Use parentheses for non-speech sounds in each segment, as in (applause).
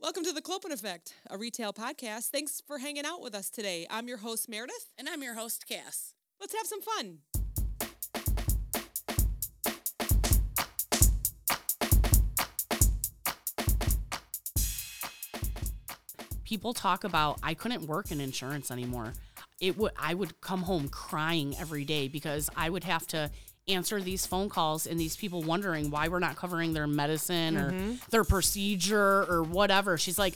Welcome to the Clopen Effect, a retail podcast. Thanks for hanging out with us today. I'm your host, Meredith. And I'm your host, Cass. Let's have some fun. People talk about I couldn't work in insurance anymore. It would I would come home crying every day because I would have to answer these phone calls and these people wondering why we're not covering their medicine or mm-hmm. their procedure or whatever. She's like,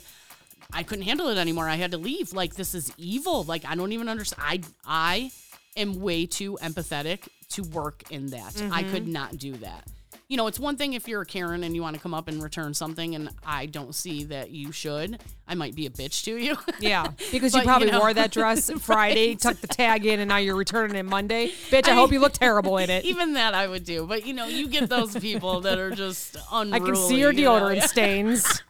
I couldn't handle it anymore. I had to leave. Like this is evil. Like I don't even understand. I I am way too empathetic to work in that. I could mm-hmm. not do that. You know, it's one thing if you're a Karen and you want to come up and return something, and I don't see that you should. I might be a bitch to you. (laughs) Yeah, because But, you probably you know, wore that dress (laughs) Friday, tucked the tag in, and now you're returning it Monday. Bitch, I, hope you look terrible in it. Even that I would do. But you know, you get those people that are just unruly. I can see your you know? deodorant stains.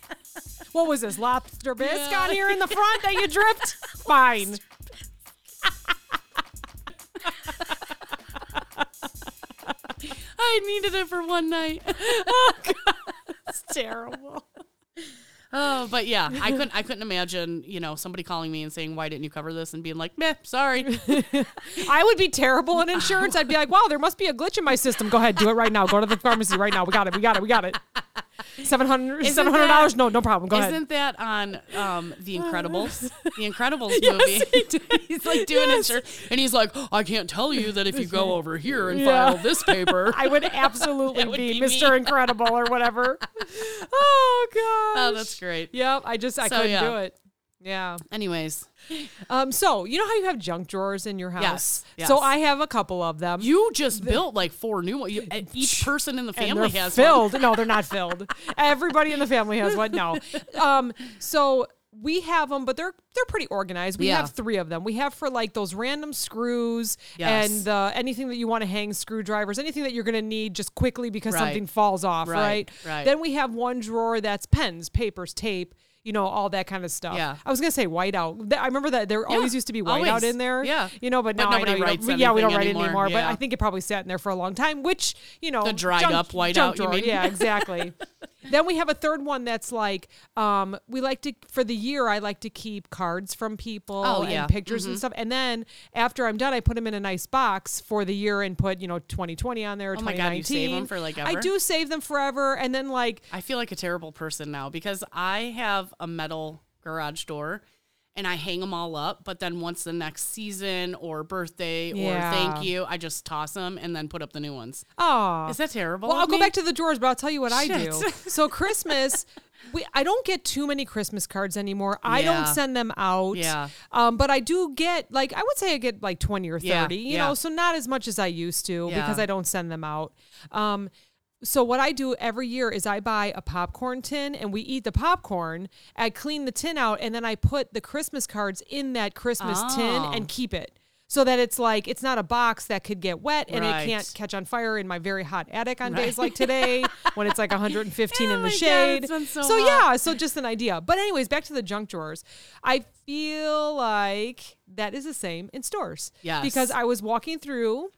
(laughs) what was this lobster bisque Yeah. on here in the front that you dripped? Fine. I needed it for one night. (laughs) Oh, God, it's terrible. Oh, but yeah, I couldn't. I (laughs) couldn't imagine, you know, somebody calling me and saying, "Why didn't you cover this?" and being like, "Meh, sorry." I would be terrible in insurance. I'd be like, wow, there must be a glitch in my system. Go ahead, do it right now. Go to the pharmacy right now. We got it. We got it. We got it. Seven hundred. Isn't Seven hundred dollars. No, no problem. Go ahead. Isn't that on um, The Incredibles? The Incredibles (laughs) movie. (laughs) he's like doing insurance, and he's like, "I can't tell you that if you go over here and Yeah. file this paper." I would absolutely would be, be Mr. Incredible or whatever. oh god. oh, that's great. Yep. I just I So, couldn't yeah. do it. Yeah. Anyways, (laughs) Um. So you know how you have junk drawers in your house. Yes, yes. So I have a couple of them. you just built like four new ones. You, (laughs) each person in the and family they're has one. filled. No, they're not (laughs) filled. Everybody in the family has one. No. Um. So we have them, but they're they're pretty organized. We Yeah. have three of them. We have for like those random screws Yes. and uh, anything that you want to hang screwdrivers, anything that you're going to need just quickly because Right. something falls off. Right, Right. right. Then we have one drawer that's pens, papers, tape. You know all that kind of stuff. Yeah. I was gonna say whiteout. I remember that there always used to be whiteout always. in there. Yeah. You know, but But now I nobody know writes we- Yeah, we don't write it anymore. anymore. But I think it probably sat in there for a long time, which you know, The dried junk- up whiteout, junk drawer. Yeah, exactly. (laughs) then we have a third one that's like um, we like to for the year. I like to keep cards from people Oh, and yeah. pictures and stuff. And then after I'm done, I put them in a nice box for the year and put you know 2020 on there. Oh my God, you 2019. save 'em for, like, ever? I do save them forever, and then like I feel like a terrible person now because I have a metal garage door and I hang them all up. But then once the next season or birthday Yeah. or thank you, I just toss them and then put up the new ones. oh, Is that terrible? Well, I'll go back to the drawers, but I'll tell you what I do. (laughs) So Christmas, we I don't get too many Christmas cards anymore. I don't send them out. Yeah. Um, but I do get like I would say I get like twenty or Yeah, thirty. You yeah. know, so not as much as I used to Yeah. because I don't send them out. Um. So what I do every year is I buy a popcorn tin and we eat the popcorn. I clean the tin out and then I put the Christmas cards in that Christmas tin Oh. and keep it. So that it's like it's not a box that could get wet and it can't catch on fire in my very hot attic on days like (laughs) today when it's like 115 Oh in the my God, shade. so so yeah, so just an idea. But anyways, back to the junk drawers. I feel like that is the same in stores. Yes. Because I was walking through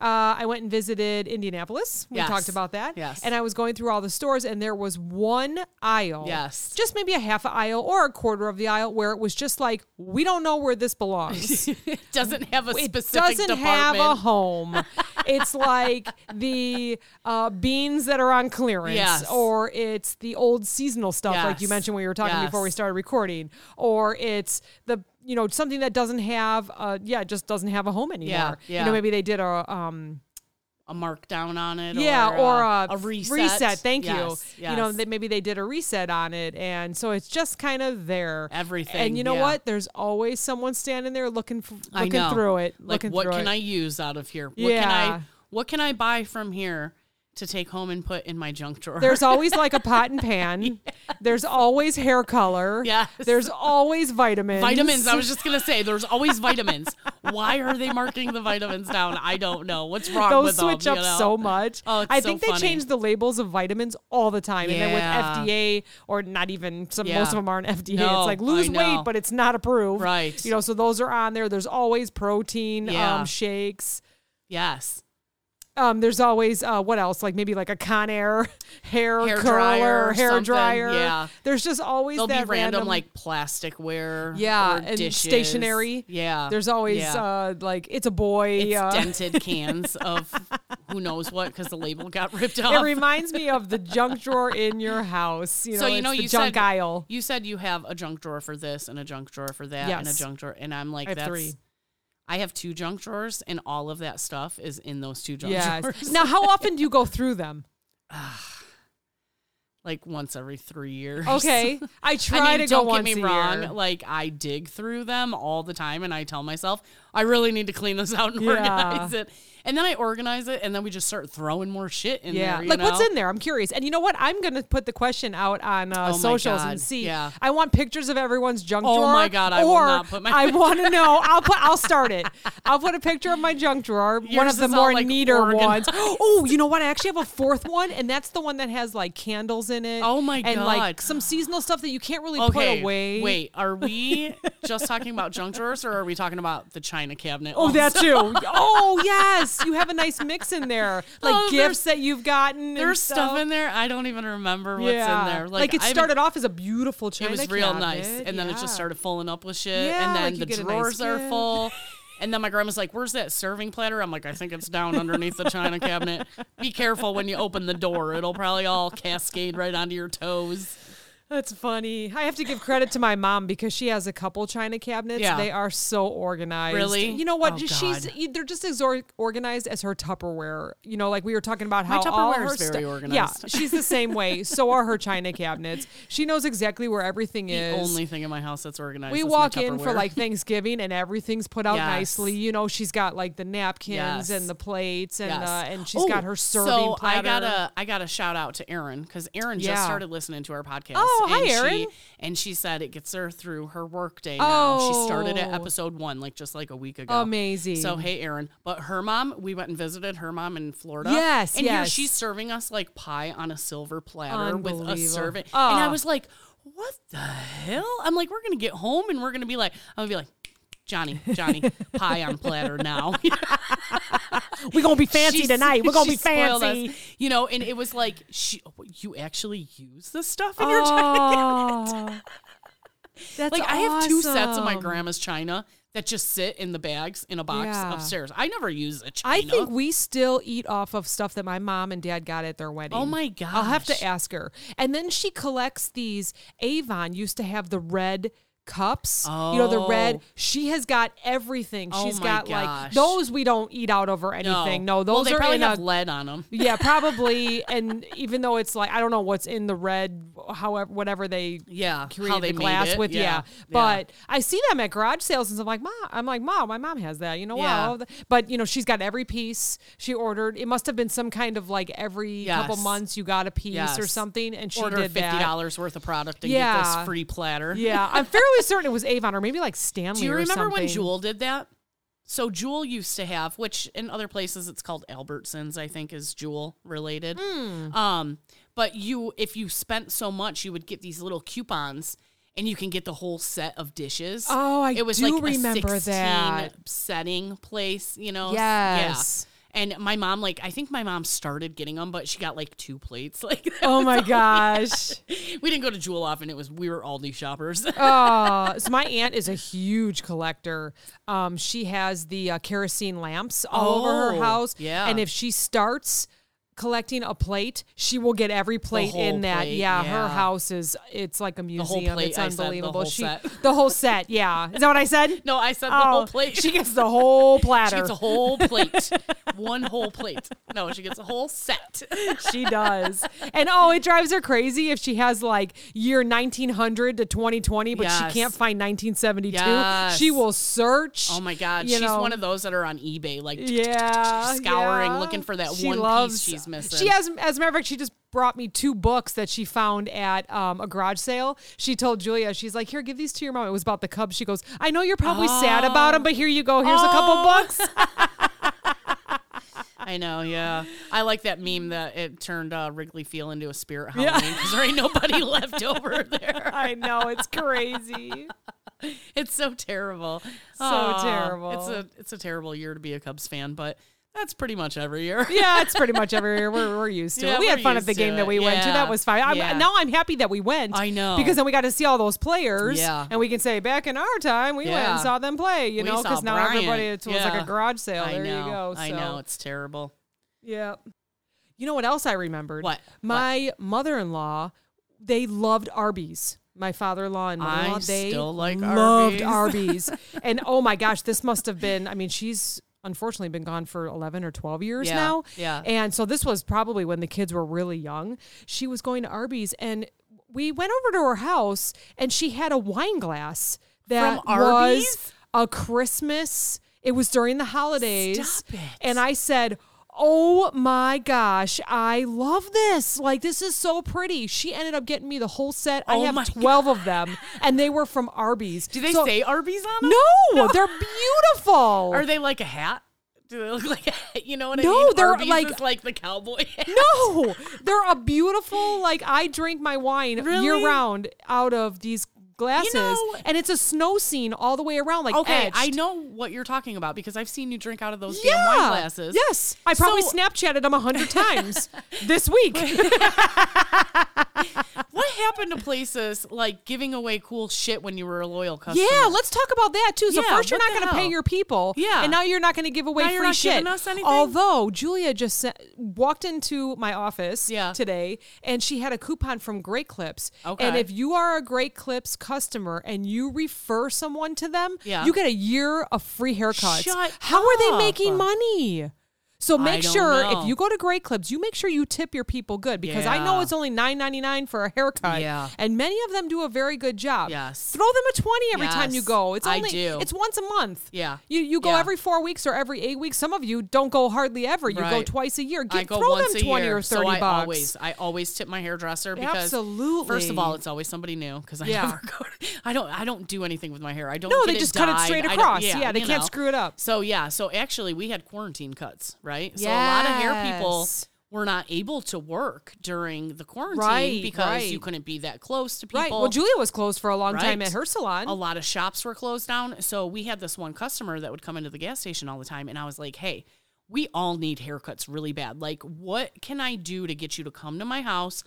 uh, I went and visited Indianapolis. We Yes. talked about that. Yes. And I was going through all the stores, and there was one aisle. Yes. Just maybe a half an aisle or a quarter of the aisle where it was just like, we don't know where this belongs. (laughs) it doesn't have a specific. it specific doesn't department. have a home. it's (laughs) like the uh, beans that are on clearance, Yes. or it's the old seasonal stuff, like you mentioned when we were talking before we started recording, or it's the you know something that doesn't have, uh, yeah, just doesn't have a home anymore. You yeah. You know, maybe they did a um, a markdown on it. yeah, or, or, a, a, a reset. Thank Yes, you. You know, yes. they, maybe they did a reset on it, and so it's just kind of there. Everything, And you know yeah. what? There's always someone standing there looking f- looking through it. Like, looking what can it. I use out of here? What can Yeah. I what can I buy from here to take home and put in my junk drawer? There's always like a pot and (laughs) pan. There's always hair color. Yes. There's always vitamins. vitamins. I was just gonna say, there's always vitamins. Why are they marking the vitamins down? I don't know. What's wrong with that? Those with switch them? up you know? so much. Oh, it's I so think they funny. change the labels of vitamins all the time. And then with FDA or not even some Yeah. most of them aren't FDA. No, it's like lose weight, but it's not approved. Right. You know, so those are on there. There's always protein Yeah. um, shakes. Yes. Um, there's always uh, what else? Like maybe like a Conair (laughs) hair, Hair curler, dryer hair dryer. yeah. There's just always There'll be that random, like plasticware. yeah, or and dishes. stationery. Yeah. There's always yeah. uh, like it's a boy. it's uh, dented (laughs) cans of who knows what because the label got ripped off. it reminds me of the junk (laughs) drawer in your house. You know, so you know the you junk said aisle. you said you have a junk drawer for this and a junk drawer for that and a junk drawer and I'm like that's three. I have two junk drawers and all of that stuff is in those two junk Yes. drawers. now, how (laughs) often do you go through them? (sighs) like once every three years. Okay, (laughs) I try I mean, to go don't once get me a wrong. year. Like I dig through them all the time, and I tell myself I really need to clean this out and Yeah. organize it. And then I organize it, and then we just start throwing more shit in Yeah, there. like what's in there? I'm curious. And you know what? I'm gonna put the question out on uh, Oh socials and see. yeah. I want pictures of everyone's junk Oh drawer. Oh my God, I will not put my- I (laughs) want to know. I'll put. I'll start it. I'll put a picture of my junk drawer. (laughs) one of the more like, neater organized. ones. (gasps) Oh, you know what? I actually have a fourth one, and that's the one that has like candles in it. Oh my god. and like some seasonal stuff that you can't really Okay, put away. wait. Are we (laughs) just talking about junk drawers, or are we talking about the china cabinet? Oh, that too. (laughs) Oh, yes. You have a nice mix in there, like Oh, gifts that you've gotten. and There's stuff in there. I don't even remember what's in there. Like, it I haven't- started off as a beautiful china It was real cabinet. nice, and then it just started filling up with shit, Yeah, and then like the a nice drawers are full. (laughs) And then my grandma's like, "Where's that serving platter?" I'm like, "I think it's down underneath the china cabinet. Be careful when you open the door; it'll probably all cascade right onto your toes." That's funny. I have to give credit to my mom because she has a couple china cabinets. Yeah. They are so organized. Really? You know what? Oh, She's they're just as or- organized as her Tupperware. You know, like we were talking about how My all Tupperware her is very stu- organized. Yeah, (laughs) she's the same way. (laughs) So are her china cabinets. She knows exactly where everything The is. only thing in my house that's organized. we walk in for like Thanksgiving and everything's put out Yes. nicely. You know, she's got like the napkins Yes. and the plates and Yes. uh, and she's Oh, got her serving so platter. I gotta I gotta shout out to Erin because Erin just Yeah. started listening to our podcast. Oh, hi, and Erin. She, and she said it gets her through her work day now. She started at Oh. episode one, like just like a week ago. Amazing. So hey, Erin. But her mom, we went and visited her mom in Florida. Yes, and here yes. she's serving us like pie on a silver platter with a Unbelievable. serving. And I Ah. was like, what the hell? I'm like, we're gonna get home and we're gonna be like, I'm gonna be like. Johnny, Johnny, pie on platter now. (laughs) We're gonna be fancy She's- tonight. We're gonna be spoiled us. fancy. You know, and it was like, she, oh, you actually use this stuff in your china. Oh, that's Like, I have two sets of my grandma's china that just sit in the bags in a box Yeah. upstairs. I never use a china. I think we still eat off of stuff that my mom and dad got at their wedding. Oh my god! I'll have to ask her. And then she collects these. Avon used to have the red cups. You know the red. Oh. She has got everything. Oh She's got like those we don't eat out over anything. No, those well, they are probably in have a lead on them. yeah, (laughs) probably. and even though it's like I don't know what's in the red, however, whatever they Yeah, they the glass with, yeah. Yeah, But I see them at garage sales, and I'm like, mom, I'm like, mom, my mom has that, you know. Yeah. Wow. But you know, she's got every piece she ordered. It must have been some kind of like every couple months you got a piece or something, and she Order did fifty dollars worth of product and Yeah. get this free platter. Yeah, I'm (laughs) fairly certain it was Avon or maybe like Stanley. Do you remember when. Jewel did that? So Jewel used to have, which in other places it's called Albertsons, I think is Jewel related. Hmm. Um, but you, if you spent so much, you would get these little coupons, and you can get the whole set of dishes. Oh, I it was do like remember a 16 that. setting place, you know? Yes. Yeah. And my mom, like, I think my mom started getting them, but she got like two plates. (laughs) Like, Oh my gosh. (laughs) we didn't go to Jewel often. It was we were Aldi shoppers. (laughs) Uh, so my aunt is a huge collector. Um, she has the uh, kerosene lamps all over her Oh, house. yeah. And if she starts collecting a plate, she will get every plate in that. plate, yeah, her house is it's like a whole museum. plate, it's the unbelievable. whole she set. (laughs) the whole set, yeah. Is that what I said? (laughs) no, I said the Oh, whole plate. She gets the whole platter. (laughs) She gets a whole plate. One whole plate. No, she gets a whole set. she does. And oh, it drives her crazy if she has like year 1900 to 2020, but Yes. she can't find 1972. Yes. She will search. Oh my god, she's know. one of those that are on eBay, like Yeah, scouring, yeah. looking for that She one loves- piece she's missing. She has, as a matter of fact, she just brought me two books that she found at um, a garage sale. She told Julia, she's like, "Here, give these to your mom." It was about the Cubs. She goes, "I know you're probably sad about them, but here you go. Here's a couple Oh. books." (laughs) (laughs) I know, yeah. I like that meme that it turned uh, Wrigley Field into a spirit Halloween because there ain't nobody (laughs) left over there. I know it's crazy. It's so terrible, So terrible. It's a it's a terrible year to be a Cubs fan, but That's pretty much every year. (laughs) Yeah, it's pretty much every year. We're, we're used to Yeah, it. We had fun at the game that we went to. That was fine. I'm, Yeah. Now I'm happy that we went. I know. Because then we got to see all those players. Yeah. And we can say, back in our time, we went and saw them play, you We know, because now everybody, it was like a garage sale. I there know. you go. I know. It's terrible. Yeah. You know what else I remembered? What? My mother in law, they loved Arby's. My father in law and my I they still like loved Arby's. (laughs) Arby's. and oh my gosh, this must have been, I mean, she's unfortunately been gone for 11 or 12 years Yeah, now. yeah. And so this was probably when the kids were really young. She was going to Arby's and we went over to her house and she had a wine glass that was a Christmas. It was during the holidays. Stop it. And I said, Oh my gosh, I love this. Like, this is so pretty. She ended up getting me the whole set. I Oh have my 12 (laughs) of them, and they were from Arby's. Do they So- say Arby's on them? No, they're beautiful. Are they like a hat? Do they look like a, you know what I mean? No, they're Arby's like- like the cowboy (laughs) hat. no, they're a beautiful, like, I drink my wine Really? year round out of these glasses, know- and it's a snow scene all the way around, like, Okay, etched. I know what you're talking about because I've seen you drink out of those Yeah. damn wine glasses. Yes. I probably So- Snapchatted them a hundred times (laughs) this week. What happened to places like giving away cool shit when you were a loyal customer? Yeah, let's talk about that too. So Yeah, first, you're not going to pay your people, Yeah. and now you're not going to give away Now free you're not shit. Although Julia just walked into my office Yeah. today, and she had a coupon from Great Clips. Okay. And if you are a Great Clips customer and you refer someone to them, Yeah. you get a year of free haircuts. Shut How are they making money? So make sure know. if you go to Great Clips, you make sure you tip your people good because I know it's only nine ninety nine for a haircut. Yeah. And many of them do a very good job. Yes. Throw them a 20 every time you go. It's I only do. it's once a month. Yeah. You you go Yeah. every 4 weeks or every 8 weeks. Some of you don't go hardly ever. You go twice a year. Get, I go throw once them a 20 year, or 30 so I bucks. always I always tip my hairdresser because Absolutely. first of all, it's always somebody new because I Yeah. never (laughs) go. To, I don't I don't do anything with my hair. I don't. No, they just cut it straight across. Yeah, Yeah, they can't know. screw it up. So yeah, so actually we had quarantine cuts, right? So a lot of hair people were not able to work during the quarantine Right, because you couldn't be that close to people. Right. Well, Julia was closed for a long time at her salon. a lot of shops were closed down. So we had this one customer that would come into the gas station all the time. And I was like, hey, we all need haircuts really bad. Like, what can I do to get you to come to my house?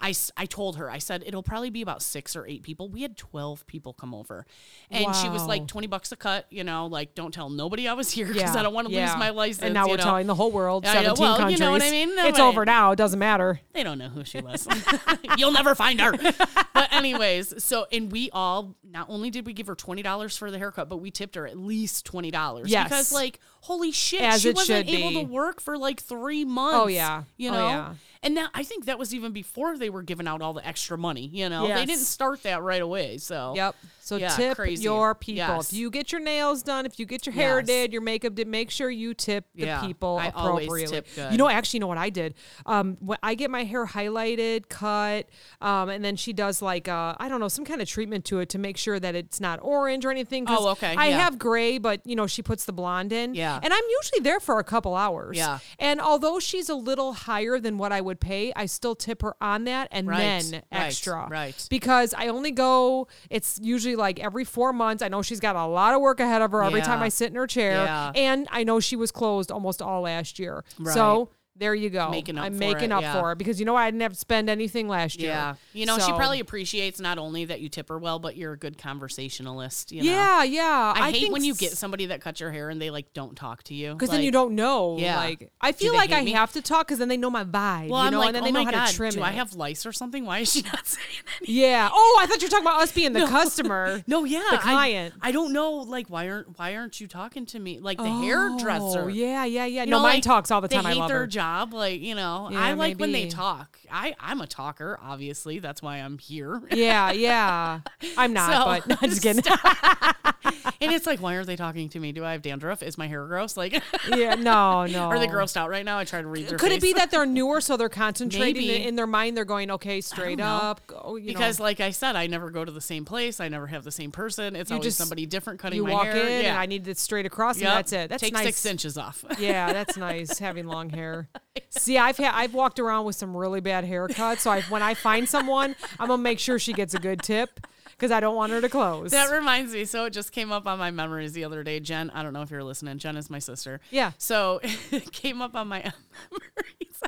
I, I told her, I said, it'll probably be about six or eight people. We had 12 people come over. And she was like, 20 bucks a cut, you know, like, don't tell nobody I was here because yeah. I don't want to yeah. lose my license. And now we're know? telling the whole world, I know. 17 Well, you know what I mean? No it's over now. It doesn't matter. They don't know who she was. (laughs) You'll never find her. But anyways, so and we all not only did we give her twenty dollars for the haircut, but we tipped her at least twenty dollars. Yes. Because like, holy shit, As she wasn't able be. to work for like three months. Oh, yeah. You Oh, know? yeah. And now I think that was even before they were giving out all the extra money, you know. They didn't start that right away. So Yep. So Yeah, tip crazy. your people. Yes. If you get your nails done, if you get your hair Yes. did, your makeup did, make sure you tip the Yeah, people I always appropriately. tip good. You know, actually, you know what I did? Um, when I get my hair highlighted, cut, um, and then she does like uh, I don't know some kind of treatment to it to make sure that it's not orange or anything. Oh, okay, I yeah. have gray, but you know she puts the blonde in. Yeah. And I'm usually there for a couple hours. Yeah. And although she's a little higher than what I would pay, I still tip her on that and Right, then right, extra. right. Because I only go, it's usually like every four months. I know she's got a lot of work ahead of her every time I sit in her chair. Yeah. And I know she was closed almost all last year. Right. So there you go. Making up I'm making it, up yeah. for it because you know I didn't have to spend anything last year. Yeah. You know, she probably appreciates not only that you tip her well, but you're a good conversationalist, you know. Yeah, yeah. I, hate think when you get somebody that cuts your hair and they like don't talk to you because then you don't know. Yeah. Like I feel like I me? have to talk because then they know my vibe. Well, you I'm know, like, and then oh they know my how god, to trim do it. I have lice or something? Why is she not (laughs) saying anything? Yeah. Oh, I thought you were talking about us being the (laughs) customer. (laughs) No, yeah, The client. I, don't know, like why aren't why aren't you talking to me like the oh, hairdresser? Oh, yeah, yeah, yeah. You no, know, mine like, talk all the time. I love her. job, like you know. Yeah, I like when they talk. I I'm a talker, obviously. That's why I'm here. Yeah, (laughs) yeah. I'm not, So, but (laughs) I'm just kidding. (laughs) and it's like, why aren't they talking to me? Do I have dandruff? Is my hair gross? Like, yeah, no, no. are they grossed out right now? I try to read their Could it be that they're newer, so they're concentrating Maybe. in, their mind? They're going, okay, straight up. Go, you because, know, like I said, I never go to the same place. I never have the same person. It's You always just- somebody different cutting you my walk hair. in, yeah. and I need it straight across, Yep. and that's it. That's Take nice. six inches off. Yeah, that's nice having long hair. See, I've had I've walked around with some really bad haircuts, so I, when I find someone, I'm gonna make sure she gets a good tip. because I don't want her to close. That reminds me. So it just came up on my memories the other day. Jen, I don't know if you're listening. Jen is my sister. Yeah. So it (laughs) came up on my (laughs) memories.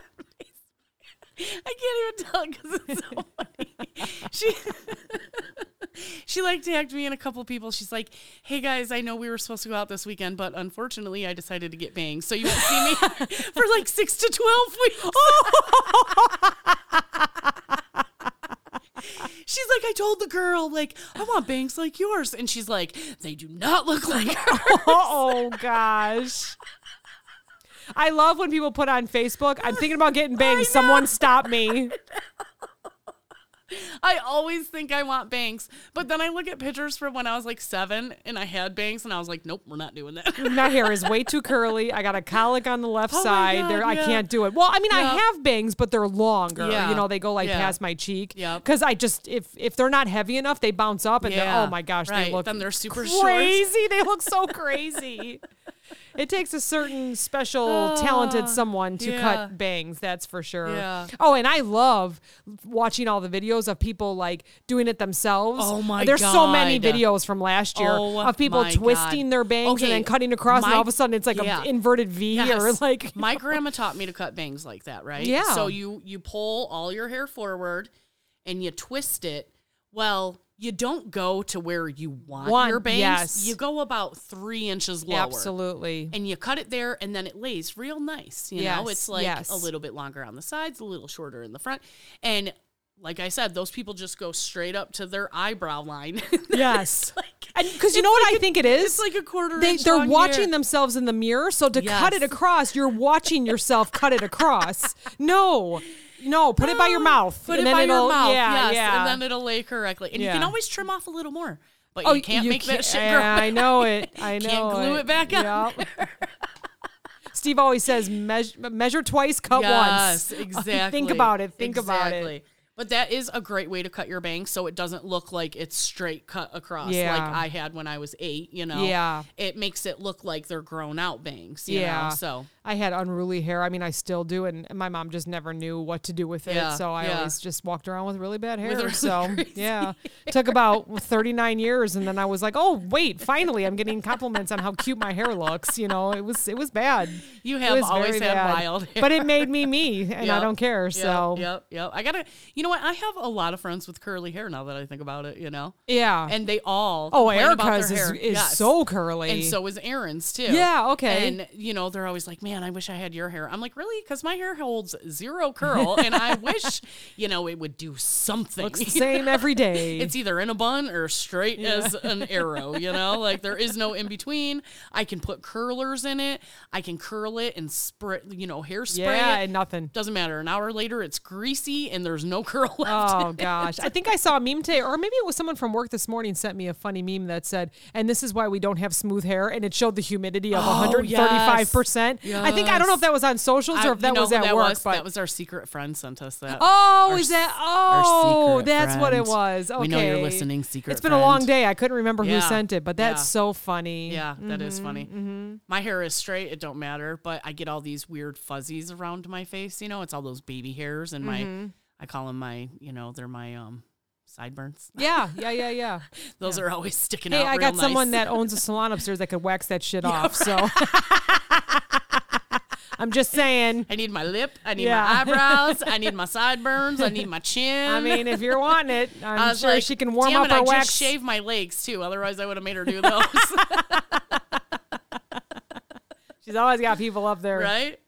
I can't even tell because it's so (laughs) funny. She she like tagged me and a couple people. She's like, "Hey guys, I know we were supposed to go out this weekend, but unfortunately, I decided to get bangs, so you won't see me (laughs) for like six to twelve weeks." (laughs) She's like, I told the girl, like, I want bangs like yours. And she's like, they do not look like (laughs) her. oh gosh. I love when people put on Facebook, I'm thinking about getting bangs. Someone stop me. I always think I want bangs. But then I look at pictures from when I was like seven and I had bangs and I was like, nope, we're not doing that. My hair is way too (laughs) curly. I got a colic on the left Oh side. God, there, I can't do it. Well, I mean, I have bangs, but they're longer. Yeah. You know, they go like Yeah. past my cheek. Yep. Because I just if if they're not heavy enough, they bounce up and they're oh my gosh, Right. they look Then they're super short. crazy. They look so crazy. (laughs) It takes a certain special, ah, talented someone to yeah. cut bangs, that's for sure. Yeah. Oh, and I love watching all the videos of people like doing it themselves. Oh my There's so many videos from last year Oh of people twisting God. their bangs and then cutting across, and all of a sudden it's like yeah. an inverted V or like (laughs) my grandma taught me to cut bangs like that, right? Yeah. So you you pull all your hair forward and you twist it. Well, you don't go to where you want, Want- your bangs. yes. You go about three inches lower. absolutely. And you cut it there, and then it lays real nice. You know, it's like yes. a little bit longer on the sides, a little shorter in the front, and like I said, those people just go straight up to their eyebrow line. (laughs) Yes. like, And because you know what I think it is? it's like a quarter. they, inch they're long watching hair. themselves in the mirror. So to cut it across, you're watching yourself cut it across. (laughs) No, no, put it by your mouth. Put and it then by it'll, your mouth, Yeah, yes, yeah. and then it'll lay correctly. And you can always trim off a little more, but oh, you can't make that shit yeah, grow. I know it. (laughs) I know. Can't glue it back on Yep. (laughs) Steve always says, measure, measure twice, cut yes, once. (laughs) exactly. Think about it. Think about it. But that is a great way to cut your bangs so it doesn't look like it's straight cut across Yeah. like I had when I was eight, you know? Yeah. It makes it look like they're grown out bangs, you Yeah. know? So I had unruly hair. I mean, I still do, and, my mom just never knew what to do with it. Yeah, so I yeah. always just walked around with really bad hair. really (laughs) so yeah, took about 39 years, and then I was like, oh wait, finally, I'm getting compliments on how cute my hair looks. You know, it was it was bad. you have always had bad. wild hair. but it made me me, and I don't care. Yep, So Yep, yep. I gotta you know what? I have a lot of friends with curly hair now that I think about it, you know? yeah. And they all oh, Erica's their is, hair. is Yes. so curly. And so is Aaron's too. Yeah, okay. And you know, they're always like, "Man, I wish I had your hair." I'm like, "Really?" Because my hair holds zero curl, and I (laughs) wish, you know, it would do something. looks the same every (laughs) day. It's either in a bun or straight as an (laughs) arrow. You know, like there is no in between. I can put curlers in it. I can curl it and spray, you know, hairspray. yeah, it. and nothing. Doesn't matter. An hour later, it's greasy and there's no curl (laughs) left. Oh gosh, I think I saw a meme today, or maybe it was someone from work this morning sent me a funny meme that said, "And this is why we don't have smooth hair," and it showed the humidity of 135 percent. I think I don't know if that was on socials or if that was at that work, was? but that was our secret friend sent us that. oh, Our is that oh, that's what it was. Okay, We know you're listening, secret It's been a long day. I couldn't remember who sent it, but that's yeah. so funny. Yeah, that is Mm-hmm, funny. My hair is straight; it don't matter. But I get all these weird fuzzies around my face. You know, it's all those baby hairs and Mm-hmm. my. I call them my. You know, they're my um sideburns. (laughs) yeah, yeah, yeah, yeah. Those are always sticking Hey, out. I real got someone that owns a salon upstairs that could wax that shit off. So (laughs) I'm just saying. I need my lip. I need Yeah. my eyebrows. I need my (laughs) sideburns. I need my chin. I mean, if you're wanting it, I I'm sure like, she can warm Damn up it, her I wax. just shaved my legs too. Otherwise, I would have made her do those. She's always got people up there. right?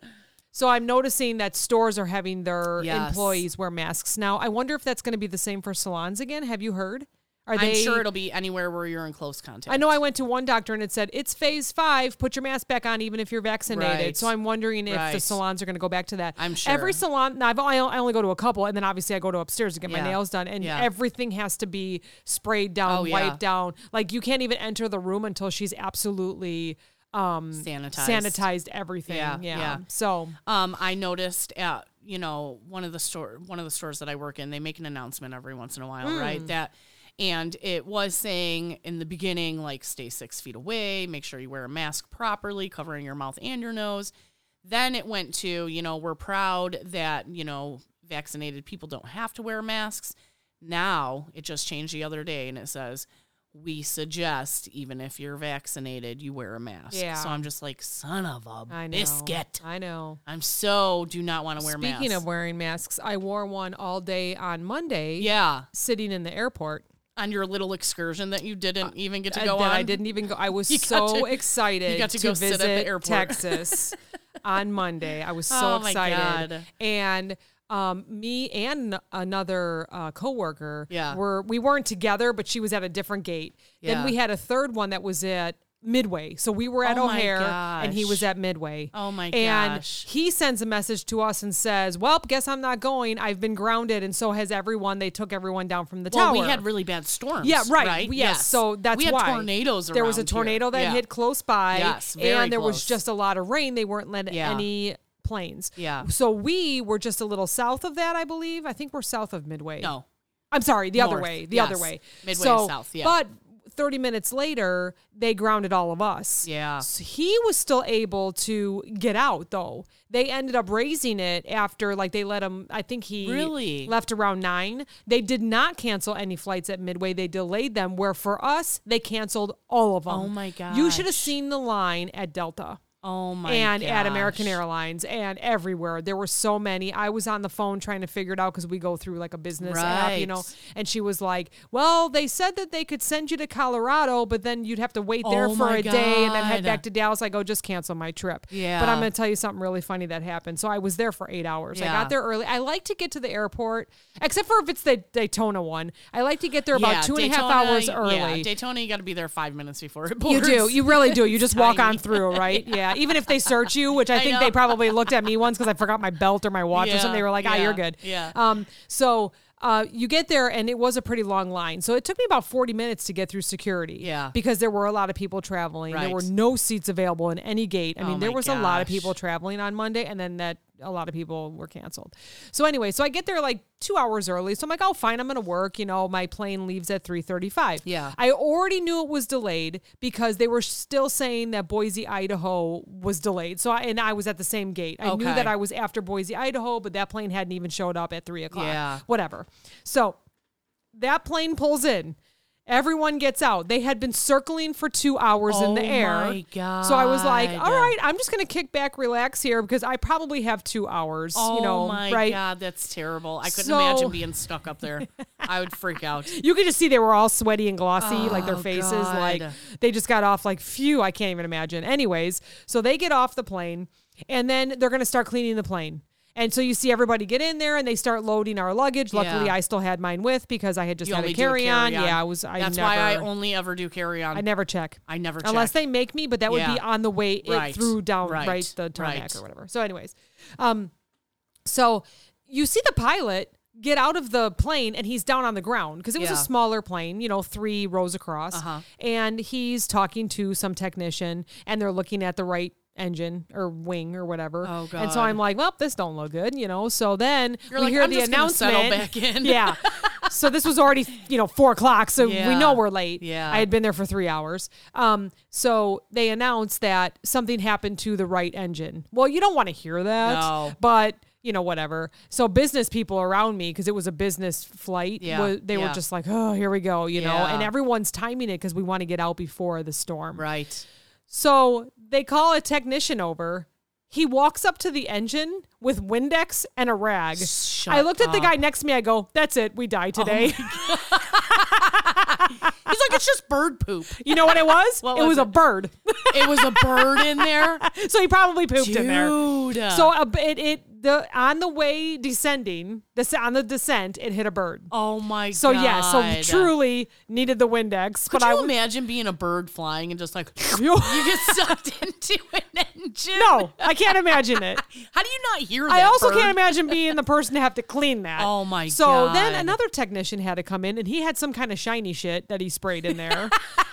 So I'm noticing that stores are having their Yes. employees wear masks now. I wonder if that's going to be the same for salons again. Have you heard? Are I'm they? sure it'll be anywhere where you're in close contact. I know I went to one doctor and it said it's phase five. Put your mask back on even if you're vaccinated. Right. So I'm wondering if the salons are going to go back to that. I'm sure Every salon. I've, I I only go to a couple, and then obviously I go to upstairs to get my nails done, and Yeah. everything has to be sprayed down, Oh, yeah. wiped down. Like you can't even enter the room until she's absolutely um Sanitized. sanitized everything. Yeah, Yeah. yeah. So Um, I noticed at you know one of the store one of the stores that I work in, they make an announcement every once in a while, Hmm. right? That and it was saying in the beginning like stay six feet away, make sure you wear a mask properly, covering your mouth and your nose. Then it went to you know we're proud that you know vaccinated people don't have to wear masks. Now it just changed the other day and it says, we suggest, even if you're vaccinated, you wear a mask. Yeah. So I'm just like, son of a I know. biscuit. I know. I'm so do not want to wear masks. Speaking of wearing masks, I wore one all day on Monday. yeah, Sitting in the airport. on your little excursion that you didn't even get to Uh, go that on. I didn't even go. I (laughs) was so to- excited you got to go sit visit at the airport. Texas (laughs) on Monday. I was so Oh my excited. God. And um, me and another uh, coworker Yeah. were we weren't together, but she was at a different gate. Then we had a third one that was at Midway. So we were at Oh O'Hare and he was at Midway. Oh my and gosh. he sends a message to us and says, Well, guess I'm not going. I've been grounded and so has everyone. They took everyone down from the well, tower. we had really bad storms. Yeah, right. Right. Yes. So that's we had why tornadoes. there was a around here. tornado that Yeah. hit close by. Yes, very and there was just a lot of rain. They weren't letting Yeah. any planes. Yeah. So we were just a little south of that, I believe. I think we're south of Midway. No. I'm sorry, the other way. The Yes. other way. Midway so, south, yeah. But 30 minutes later, they grounded all of us. Yeah. So he was still able to get out though. They ended up raising it after like they let him I think he Really? left around 9. They did not cancel any flights at Midway. They delayed them where for us they canceled all of them. Oh my god. You should have seen the line at Delta Oh my. and at American. Airlines and everywhere. There were so many. I was on the phone trying to figure it out because we go through like a business app, you know. And she was like, "Well, they said that they could send you to Colorado, but then you'd have to wait there Oh for a day and then head back to Dallas." I go, "Just cancel my trip." Yeah. But I'm going to tell you something really funny that happened. So I was there for eight hours. I got there early. I like to get to the airport, except for if it's the Daytona one. I like to get there about Yeah, two and a half Daytona, hours early. Yeah, Daytona, you got to be there five minutes before it You do. You really do. You (laughs) just walk on through, right? (laughs) Yeah. Even if they search you, which I, (laughs) I think know. they probably looked at me once because I forgot my belt or my watch or something. They were like, "Ah, yeah, you're good." yeah. Um. So. Uh, you get there and it was a pretty long line. So it took me about 40 minutes to get through security. Yeah. Because there were a lot of people traveling. Right. There were no seats available in any gate. I Oh mean, there my was a lot of people traveling on Monday and then that a lot of people were canceled. So anyway, so I get there like two hours early. So I'm like, oh, fine, I'm going to work. You know, my plane leaves at 335. Yeah. I already knew it was delayed because they were still saying that Boise, Idaho was delayed. So I, and I was at the same gate. I knew that I was after Boise, Idaho, but that plane hadn't even showed up at three o'clock. Yeah. Whatever. So that plane pulls in. Everyone gets out. They had been circling for two hours in the Oh air. So I was like, all right, I'm just going to kick back, relax here because I probably have two hours. Oh you know, my right? god, that's terrible. I couldn't So- imagine being stuck up there. I would freak out. (laughs) You could just see they were all sweaty and glossy, like their Oh, faces, God. like they just got off like phew, I can't even imagine. Anyways, so they get off the plane and then they're gonna start cleaning the plane. And so you see everybody get in there and they start loading our luggage. Luckily Yeah. I still had mine with because I had just You had only a do a carry on. carry-on. Yeah, I was I That's never why I only ever do carry on. I never check. I never check. Unless they make me, but that would be Yeah. on the way it Right. through down right, Right. the tarmac Right. or whatever. So, anyways, um, so you see the pilot get out of the plane and he's down on the ground because it was a smaller plane, you know, three rows across, Uh-huh. and he's talking to some technician and they're looking at the right engine or wing or whatever. Oh, And so I'm like, well, this don't look good, you know. So then You're we like, hear "I'm the announcement. back in. (laughs) yeah. So this was already, you know, four o'clock. So we know we're late. Yeah. I had been there for three hours. Um, so they announced that something happened to the right engine. Well, you don't want to hear that, No. but you know, whatever. So business people around me, because it was a business flight, Yeah. wa- they were just like, oh, here we go, you know, and everyone's timing it because we want to get out before the storm. Right. So they call a technician over. He walks up to the engine with Windex and a rag. Shut I looked at the up. guy next to me. I go, "That's it. We die today." He's like, it's just bird poop. you know what it was? What it was was a bird. It was a bird in there. (laughs) so he probably pooped in there. Dude. So uh, it it the on the way descending, the on the descent, it hit a bird. oh my So god. So yeah, so truly needed the Windex. Could but I you w- imagine being a bird flying and just like (laughs) you get sucked (laughs) into an engine? no, I can't imagine it. (laughs) How do you not hear that? I also bird? can't imagine being the person to have to clean that. Oh my god. So then another technician had to come in, and he had some kind of shiny shit that he sprayed in there.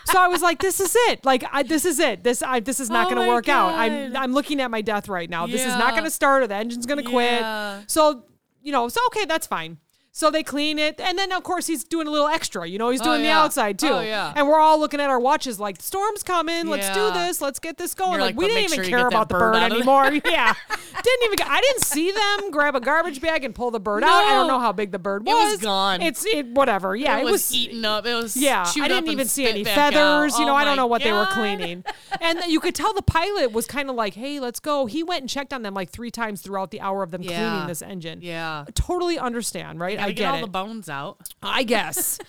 so I was like, "This is it. Like, I, this is it. This, I, this is not Oh going to work out. I'm, I'm looking at my death right now. This is not going to start, or the engine's going to quit. So, you know, so okay, that's fine. So they clean it, and then of course he's doing a little extra. You know, he's oh, doing the yeah. outside oh, too. Oh, yeah. And we're all looking at our watches like, "Storm's coming. Let's do this. Let's get this going." Like, like, we didn't make even sure care about the bird bird out of there." anymore. (laughs) (laughs) yeah, didn't even. I didn't see them grab a garbage bag and pull the bird out. I don't know how big the bird was. It was gone. It's it whatever. Yeah, it, was, eaten up. It was yeah, I didn't even see any feathers. out. You oh know, Oh I don't know what they were cleaning. and you could tell the pilot was kind of like, "Hey, let's go." He went and checked on them like three times throughout the hour of them cleaning this engine. Yeah. totally understand, right? I get get all it. the bones out. I guess.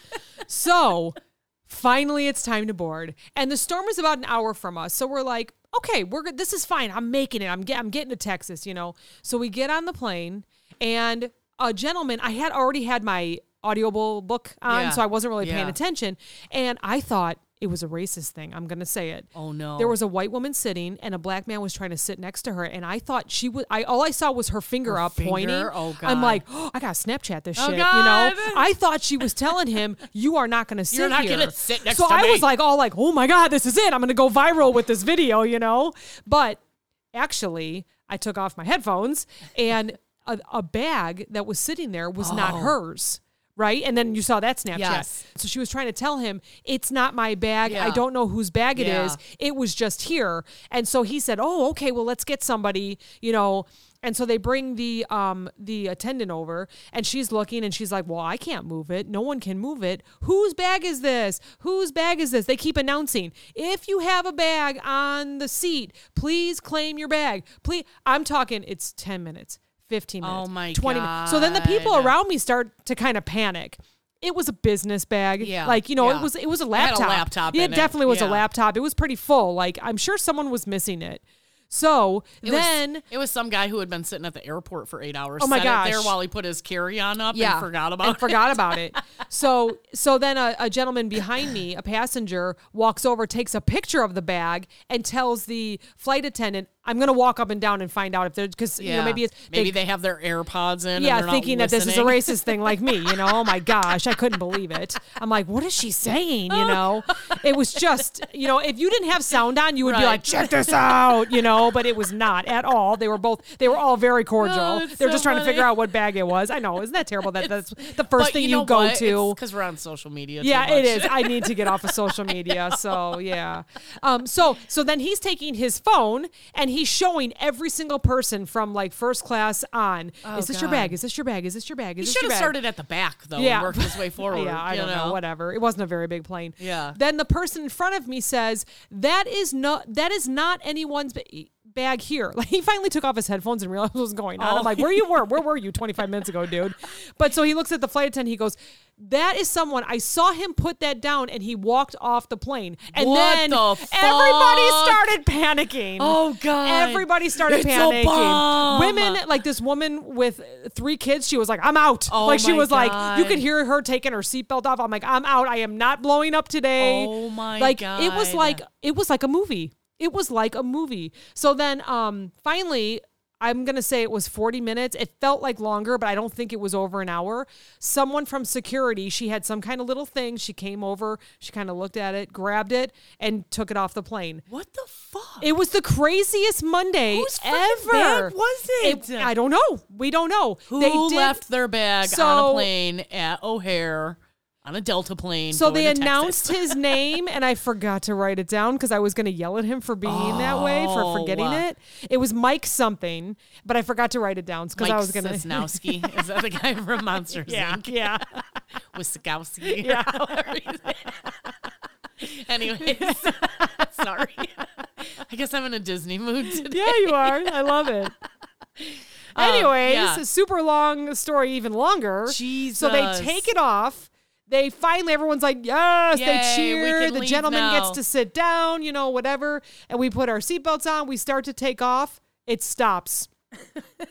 so finally, it's time to board, and the storm is about an hour from us. So we're like, okay, we're good. This is fine. I'm making it. I'm get, I'm getting to Texas. You know. So we get on the plane, and a gentleman. I had already had my audible book on, Yeah. so I wasn't really paying Yeah. attention, and I thought. It was a racist thing. I'm gonna say it. Oh, no. There was a white woman sitting, and a black man was trying to sit next to her, and I thought she was. I all I saw was her finger Her up pointing. finger? Oh, I'm like, oh, I gotta Snapchat this Oh, shit. You know, I thought she was telling him, "You are not going (laughs) to sit You're not here." gonna sit next so to I me. was like, all like, "Oh my god, this is it! I'm going to go viral with this video," you know. But actually, I took off my headphones, and a, a bag that was sitting there was not oh. hers. Right. And then you saw that Snapchat. Yes. So she was trying to tell him, it's not my bag. I don't know whose bag it is. Yeah. It was just here. And so he said, Oh, okay, well, let's get somebody, you know. And so they bring the um the attendant over and she's looking and she's like, Well, I can't move it. No one can move it. Whose bag is this? Whose bag is this? They keep announcing, if you have a bag on the seat, please claim your bag. Please I'm talking it's 10 minutes, 15 minutes. Oh my 20 minutes. So then the people around me start to kind of panic. It was a business bag. Yeah, Like, you know, yeah. it was it was a It had a laptop. laptop Yeah, in it it, definitely was a laptop. It was pretty full. Like I'm sure someone was missing it. So It then was, it was some guy who had been sitting at the airport for eight hours. Oh my it there while he put his carry on up and forgot about and it. forgot about (laughs) it. So so then a, a gentleman behind me, a passenger, walks over, takes a picture of the bag, and tells the flight attendant, "I'm going to walk up and down and find out if there's because you know maybe it's maybe they, have their AirPods in. yeah, they're not thinking that this is a racist thing like me, you know. Oh my gosh, I couldn't believe it. I'm like, what is she saying? You know, it was just, you know, if you didn't have sound on, you would be like, check this out, you know. But it was not at all. They were both, they were all very cordial. Oh, they were so just trying to figure out what bag it was. I know, isn't that terrible? That that's the first thing you, know go what? to. because we're on social media. Yeah, it is. I need to get off of social media. So yeah. Um. So so then he's taking his phone and he's showing every single person from like first class on. is this your Oh, bag? Is this your bag? Is this your bag? Is He should your have started at the back though Yeah. and worked his way (laughs) forward. yeah, I don't know. Whatever. It wasn't a very big plane. Yeah. Then the person in front of me says, "That is not. That is not anyone's." Ba- Bag here. (laughs) Like he finally took off his headphones and realized what was going on. I'm Oh. like, where you were? Where were you (laughs) 25 minutes ago, dude? But so he looks at the flight attendant. He goes, "That is someone. I saw him put that down, and he walked off the plane. And What then the everybody started panicking. Oh, God. Everybody started It's panicking. Women, like this woman with three kids, she was like, "I'm out." Oh like she was like, you could hear her taking her seatbelt off. I'm like, I'm out. I am not blowing up today. Oh my Like it was like it was like a movie. It was like a movie. So then um finally I'm going to say it was 40 minutes. It felt like longer, but I don't think it was over an hour. Someone from security, she had some kind of little thing. She came over, she kind of looked at it, grabbed it, and took it off the plane. What the fuck? It was the craziest Monday Whose ever. bag was it? I don't know. We don't know. Who they did, left their bag on a plane at O'Hare on a Delta plane? So they announced (laughs) his name, and I forgot to write it down because I was going to yell at him for being that way for Oh. forgetting it. It was Mike something, but I forgot to write it down because I was going (laughs) to. Sosnowski. Is that the guy from Monsters Yeah, Inc? yeah. (laughs) Wiskowski. Yeah. Anyways, sorry. I guess I'm in a Disney mood today. yeah, you are. I love it. Um, Anyways, yeah. a super long story, even longer. Jesus. So they take it off. They finally, everyone's like, yes, Yay, they cheer. The gentleman gets to sit down, you know, whatever. And we put our seatbelts on. We start to take off. It stops.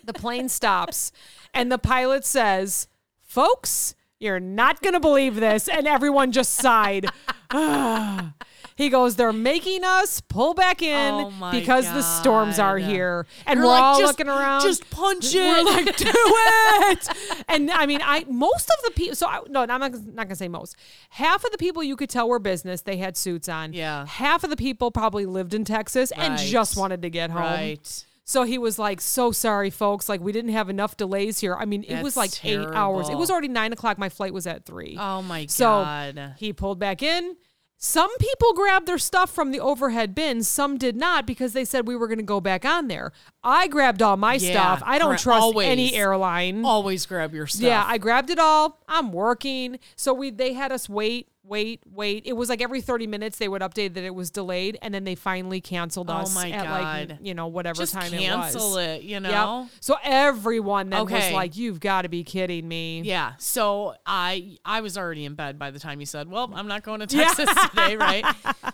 the plane stops. And the pilot says, folks, you're not going to believe this. And everyone just sighed. (sighs) Ah. He goes, they're making us pull back in Oh because the storms are here. And You're we're like, all "Just- looking around. Just punch it. We're like, do (laughs) it. and I mean, I most of the people. So I, no, I'm not, not gonna say most. Half of the people you could tell were business. They had suits on. Yeah. Half of the people probably lived in Texas and just wanted to get home. right. So he was like, "So sorry, folks. Like we didn't have enough delays here. I mean, it was like That's eight hours. It was already nine o'clock. My flight was at three. Oh my God. So god. he pulled back in. Some people grabbed their stuff from the overhead bins. Some did not because they said we were going to go back on there. I grabbed all my Yeah, stuff. I don't correct. trust Always. any airline. Always grab your stuff. Yeah, I grabbed it all. I'm working. So we they had us wait, wait, wait. It was like every 30 minutes they would update that it was delayed and then they finally canceled oh us. Oh my at like, God. you know, whatever just time cancel it was. it, you Yep. know? So everyone then was like, "You've got to be kidding me." Yeah. So I I was already in bed by the time you said, "Well, I'm not going to (laughs) Yeah. Texas today," right?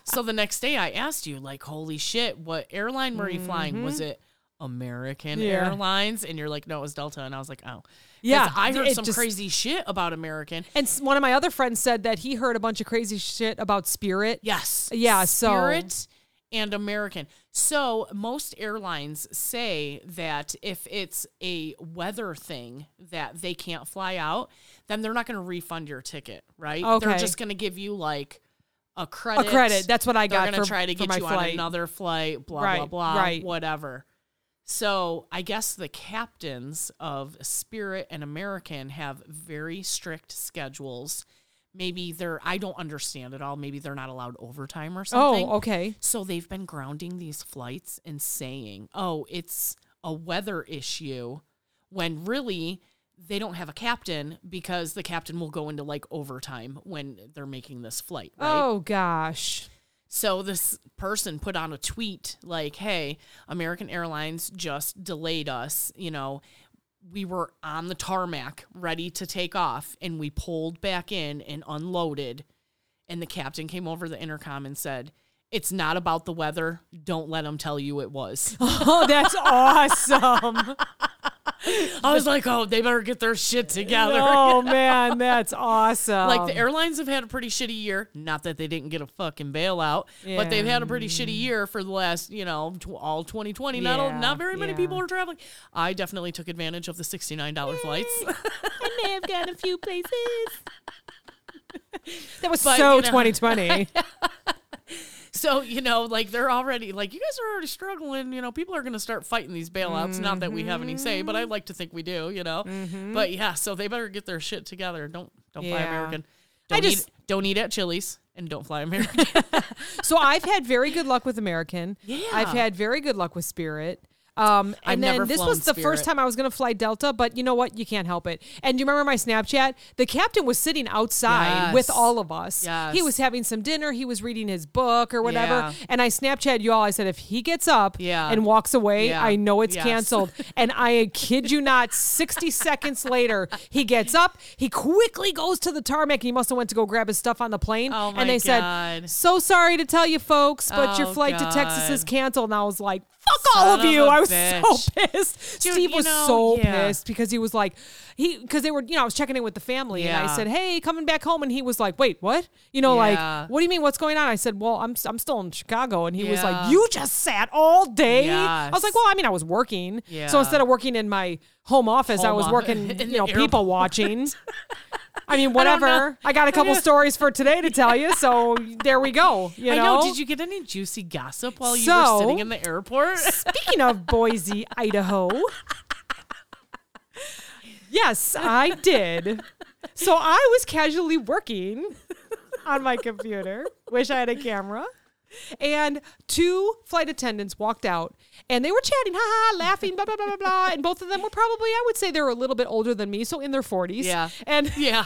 So the next day I asked you like, "Holy shit, what airline were you flying? Was mm-hmm. it American. Yeah. Airlines?" And you're like, "No, it was Delta." And I was like, oh, Yeah, I heard some just- crazy shit about American. And one of my other friends said that he heard a bunch of crazy shit about Spirit. Yes. Yeah, so- Spirit and American. So most airlines say that if it's a weather thing that they can't fly out, then they're not going to refund your ticket, right? They're just going to give you like a credit. A credit. That's what I got. They're gonna try to get you on another flight, blah blah Right, blah, right. whatever. So I guess the captains of Spirit and American have very strict schedules. Maybe they're I don't understand it all. Maybe they're not allowed overtime or oh, something. Oh, okay. So they've been grounding these flights and saying, "Oh, it's a weather issue," when really they don't have a captain because the captain will go into like overtime when they're making this flight, right? Oh gosh. So this person put on a tweet like, "Hey, American Airlines just delayed us, you know, we were on the tarmac ready to take off and we pulled back in and unloaded and the captain came over the intercom and said, "It's not about the weather. Don't let them tell you it was." (laughs) Oh, that's awesome. (laughs) (laughs) I was like, "Oh, they better get their shit together." (laughs) oh man, that's awesome. (laughs) Like the airlines have had a pretty shitty year. Not that they didn't get a fucking bailout, but they've had a pretty shitty year for the last, you know, tw- all 2020. Not a- Yeah, not very many yeah. people are traveling. I definitely took advantage of the $69 flights. I may have gone a few places. that was But, so you know- 2020. So, you know, like they're already like you guys are already struggling, you know, people are going to start fighting these bailouts. Not that we have any say, but I like to think we do, you know. Mm-hmm. But yeah, so they better get their shit together. Don't don't fly Yeah. American. I Don't just- eat don't eat at Chili's and don't fly American. (laughs) so I've had very good luck with American. Yeah. I've had very good luck with Spirit. Um, I've and then never this was the first time I was going to fly Delta, but you know what? You can't help it. And do you remember my Snapchat? The captain was sitting outside with all of us. Yes. He was having some dinner. He was reading his book or whatever. Yeah. And I Snapchat you all. I said, if he gets up Yeah. and walks away, Yeah. I know it's Yes. canceled. (laughs) and I kid you not, 60 seconds later, he gets up. He quickly goes to the tarmac. He must have went to go grab his stuff on the plane. Oh my and they said, so sorry to tell you folks, but your Oh, flight to Texas is canceled. And I was like, fuck all of you. I was bitch. so pissed. Dude, Steve was know, so yeah. pissed because he was like, he, because they were, you know, I was checking in with the family and I said, hey, coming back home. And he was like, wait, what? You know, Yeah. like, what do you mean? What's going on? I said, well, I'm, I'm still in Chicago. And he was like, you just sat all day. I was like, well, I mean, I was working. So instead of working in my home office, I was working, (laughs) you know, people watching. (laughs) I mean, whatever. I, got a couple stories for today to tell you, so (laughs) there we go. You I know, know. Did you get any juicy gossip while you So- were sitting in the airport? Speaking of (laughs) Boise, Idaho. Yes, I did. So I was casually working on my computer. Wish I had a camera. And two flight attendants walked out and they were chatting, ha ha, laughing, blah, blah, blah, blah, blah. And both of them were probably, I would say they were a little bit older than me, so in their 40s. Yeah. And (laughs) yeah.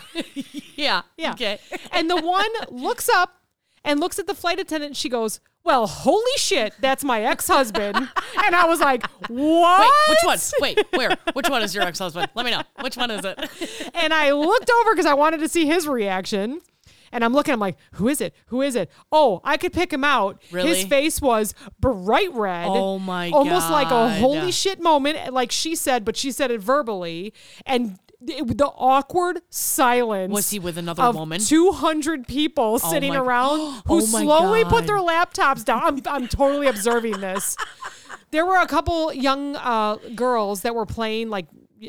yeah. (laughs) yeah. Okay. And the one looks up and looks at the flight attendant and she goes, Well, holy shit, that's my ex husband. (laughs) and I was like, What? Wait, which one? Wait, where? Which one is your ex-husband? Let me know. Which one is it? And I looked over because I wanted to see his reaction. And I'm looking, I'm like, who is it? Who is it? Oh, I could pick him out. His face was bright red. Oh my Almost like a holy shit moment, like she said, but she said it verbally. And it, the awkward silence. Was he with another of woman? 200 people sitting my- aron (gasps) who Oh slowly put their laptops down. I'm, I'm totally observing this. There were a couple young uh, girls that were playing like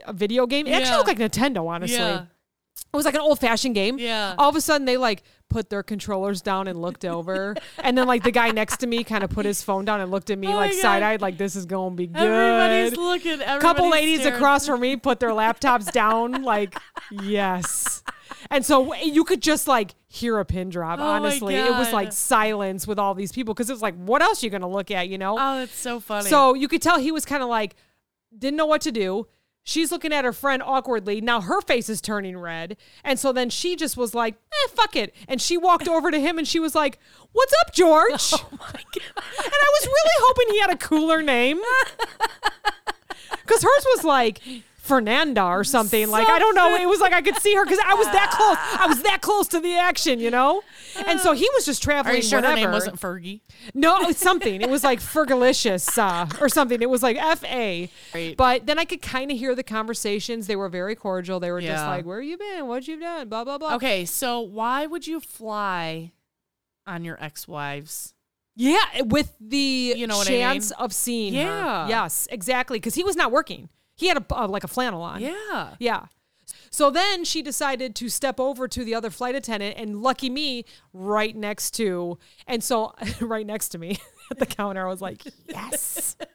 a video game. It actually Yeah. looked like Nintendo, honestly. Yeah. It was like an old fashioned game. Yeah. All of a sudden, they like put their controllers down and looked over, (laughs) and then like the guy next to me kind of put his phone down and looked at me Oh like side eyed, like this is gonna be good. Everybody's looking. Everybody's couple ladies staring. across from me put their laptops down (laughs) like yes and so you could just like hear a pin drop Oh honestly it was like silence with all these people because it was like what else are you gonna look at you know Oh, it's so funny. so you could tell he was kind of like didn't know what to do she's looking at her friend awkwardly now her face is turning red and so then she just was like eh fuck it and she walked over to him and she was like what's up george (laughs) oh my god. and I was really hoping he had a cooler name. Because hers was like Fernanda or something. like, I don't know. It was like I could see her because I was that close. I was that close to the action, you know? And so he was just traveling. Are you sure whatever. her name wasn't Fergie? No, something. It was like Fergalicious uh, or something. It was like F A. Right. But then I could kind of hear the conversations. They were very cordial. They were just like, "Where you been? What you done? Blah blah blah." Okay, so why would you fly on your ex-wives? Yeah, with the You know what I mean? chance of seeing her. Yeah. Yes, exactly. Because he was not working. He had a uh, like a flannel on. Yeah. Yeah. So then she decided to step over to the other flight attendant, and lucky me, right next to, and so (laughs) right next to me (laughs) at the counter, I was like, yes. (laughs)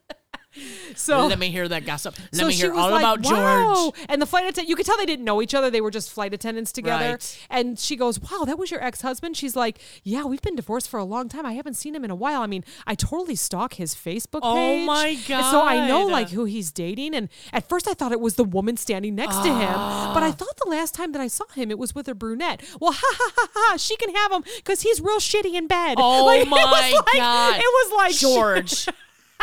(laughs) So Let me hear that gossip. Let so me hear all like, about wow. George. And the flight attendant, you could tell they didn't know each other. They were just flight attendants together. Right. And she goes, wow, that was your ex-husband? She's like, yeah, we've been divorced for a long time. I haven't seen him in a while. I mean, I totally stalk his Facebook Oh page. my And so I know like who he's dating. And at first I thought it was the woman standing next to him. But I Ah. thought the last time that I saw him, it was with a brunette. Well, (laughs) ha ha ha ha. She can have him because he's real shitty in bed. Oh (laughs) Like, it was my like- God. It was like George,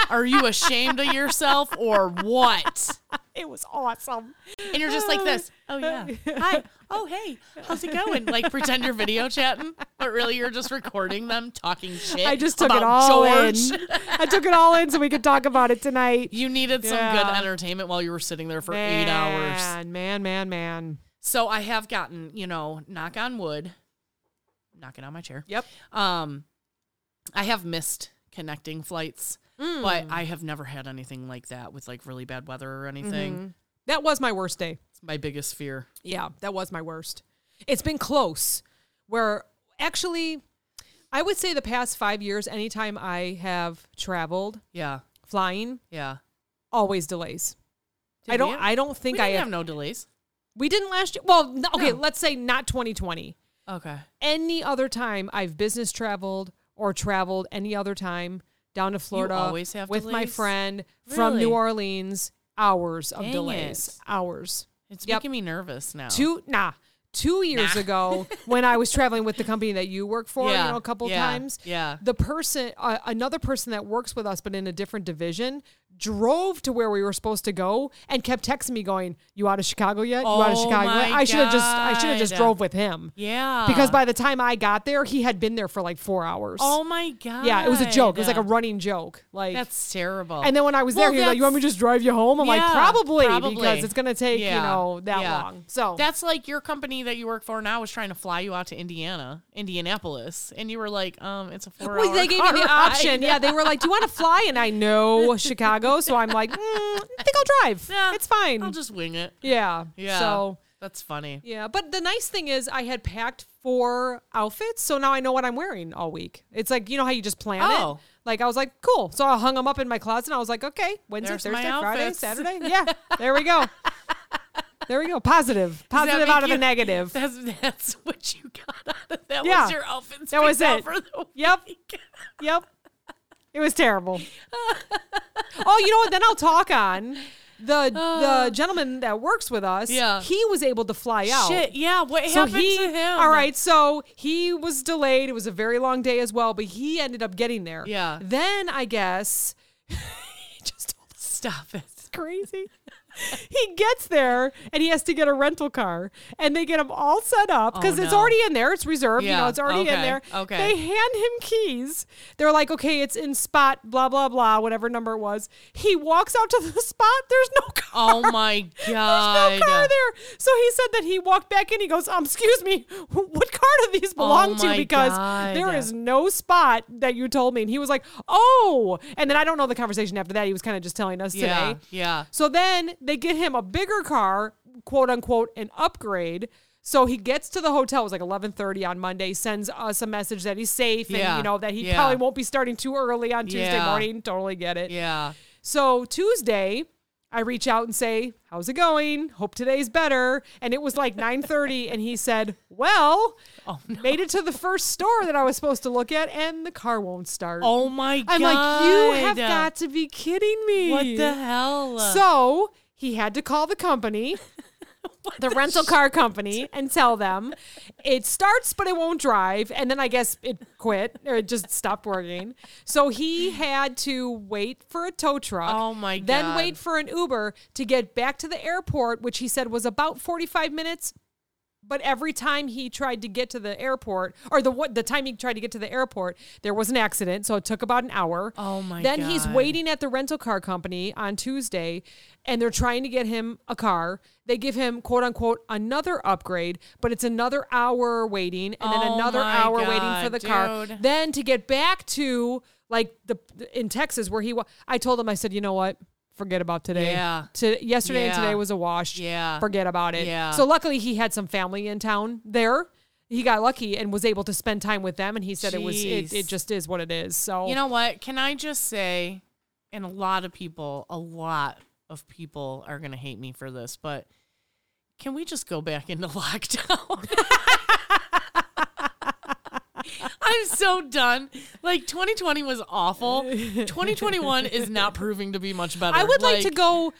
are you ashamed of yourself or what? It was awesome. And you're just like this. Oh yeah. Hi. Oh hey. How's it going? Like pretend you're video chatting, but really you're just recording them talking shit. I just took it all George. in. I took it all in so we could talk about it tonight. You needed some Yeah. good entertainment while you were sitting there for eight hours. Man, man, man, man. So I have gotten, you know, knock on wood, knocking on my chair. Yep. Um, I have missed connecting flights, Mm. but I have never had anything like that with like really bad weather or anything. Mm-hmm. That was my worst day. It's my biggest fear. Yeah, that was my worst. It's been close. Where actually, I would say the past five years, anytime I have traveled Yeah, flying, yeah. always delays. Did I don't. have- I don't think I have. have no delays. we didn't last year. Well, no, okay. No. Let's say not 2020. Okay. Any other time I've business traveled or traveled any other time down to Florida with my friend from New Orleans, hours of Dang delays. it. Hours. It's Yep. making me nervous now. Two nah. Two years Nah. ago, when I was traveling with the company that you work for, Yeah, you know, a couple yeah, times, yeah. the person, uh, another person that works with us, but in a different division, drove to where we were supposed to go and kept texting me, going, "You out of Chicago yet? You out of Oh Chicago?" yet?" I should have just, I should have just drove with him Yeah. because by the time I got there, he had been there for like four hours. oh my god. yeah, it was a joke. It was like a running joke. Like That's terrible. and then when I was Well, there, he was like, "You want me to just drive you home?" I'm like, "Probably, probably. because it's gonna take you know that yeah. long." So That's like your company that you work for now was trying to fly you out to Indiana, Indianapolis, and you were like, um, it's a four Well, they gave me the (laughs) option. Yeah, they were like, "Do you want to fly?" And I know (laughs) Chicago, so I'm like, mm, "I think I'll drive. Yeah, it's fine." I'll just wing it. yeah. Yeah. So That's funny. yeah, but the nice thing is, I had packed four outfits, so now I know what I'm wearing all week. It's like you know how you just plan Oh. it. Like I was like, cool. So I hung them up in my closet. and I was like, okay, Wednesday, There's Thursday, Friday. Saturday. Yeah, there we go. (laughs) There we go. Positive. Positive out of you- the negative. That's that's what you got out of that. Yeah. Was your outfits? That was it. Yep. Yep. It was terrible. (laughs) oh, you know what? Then I'll talk on. The the uh. gentleman that works with us, Yeah. he was able to fly out. Shit. Yeah. What So happened he, to him? all right, so he was delayed. It was a very long day as well, but he ended up getting there. Yeah. Then I guess (laughs) he just told us Stop it. it's crazy. (laughs) he gets there and he has to get a rental car, and they get him all set up because Oh, it's already in there. It's reserved. You know, it's already in there. okay. They hand him keys. They're like, okay, it's in spot blah blah blah, whatever number it was. He walks out to the (laughs) spot. There's no car. Oh my god There's no car there. So he said that he walked back in. He goes, um, excuse me, (laughs) what car do these belong to? Oh my Because God. there is no spot that you told me. And he was like, oh. And then I don't know the conversation after that. He was kind of just telling us Yeah. today. Yeah. So then they get him a bigger car, quote unquote, an upgrade. So he gets to the hotel. It was like 11:30 on Monday. Sends us a message that he's safe and Yeah. you know that he Yeah. probably won't be starting too early on Tuesday Yeah. morning. Totally get it. Yeah. So Tuesday, I reach out and say, "How's it going? Hope today's better." And it was like 9:30 (laughs) and he said, "Well, Oh, no. made it to the first store that I was supposed to look at and the car won't start." Oh my god. I'm like, "You have got to be kidding me." What the hell? So, he had to call the company. (laughs) the rental car company and tell them it starts but it won't drive and then i guess it quit or it just stopped working so he had to wait for a tow truck Oh my god then wait for an uber to get back to the airport which he said was about 45 minutes but every time he tried to get to the airport or the what the time he tried to get to the airport there was an accident so it took about an hour. Oh my then he's waiting at the rental car company on tuesday and they're trying to get him a car. They give him quote unquote another upgrade but it's another hour waiting and then Oh another hour waiting for God, the car. then to get back to like the in texas where he was i told him i said you know what forget about today Yeah. to yesterday and today was a wash Yeah. forget about it Yeah. so luckily he had some family in town there he got lucky and was able to spend time with them and he said it was it, it just is what it is so You know what? Can I just say, and a lot of people, a lot of people are going to hate me for this, but can we just go back into (laughs) lockdown? (laughs) I'm so done. Like 2020 was awful. 2021 is not proving to be much better. i would like, to go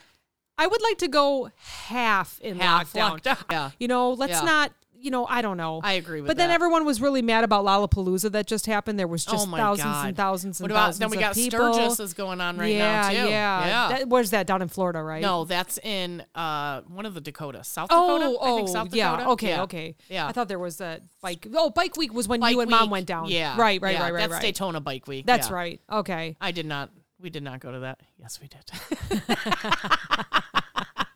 i would like to go half in Half lockdown. lockdown. Yeah. you know let's Yeah. not you know i don't know I agree with but then that. everyone was really mad about Lollapalooza that just happened. There was just oh my thousands God. and thousands and What about thousands then we of got people. Sturgis is going on right yeah, now too. Yeah, Yeah. That, where's that down in Florida, right? no, that's in uh one of the Dakotas. South Oh, Dakota? oh, I think South yeah. Dakota. Okay, Yeah. okay. Yeah. I thought there was a bike. Oh, bike week was when Bike you and mom Week, went down. Yeah. Right, right, yeah, right, right, That's right. Daytona Bike Week. That's yeah. right. Okay. I did not. We did not go to that. Yes, we did. (laughs)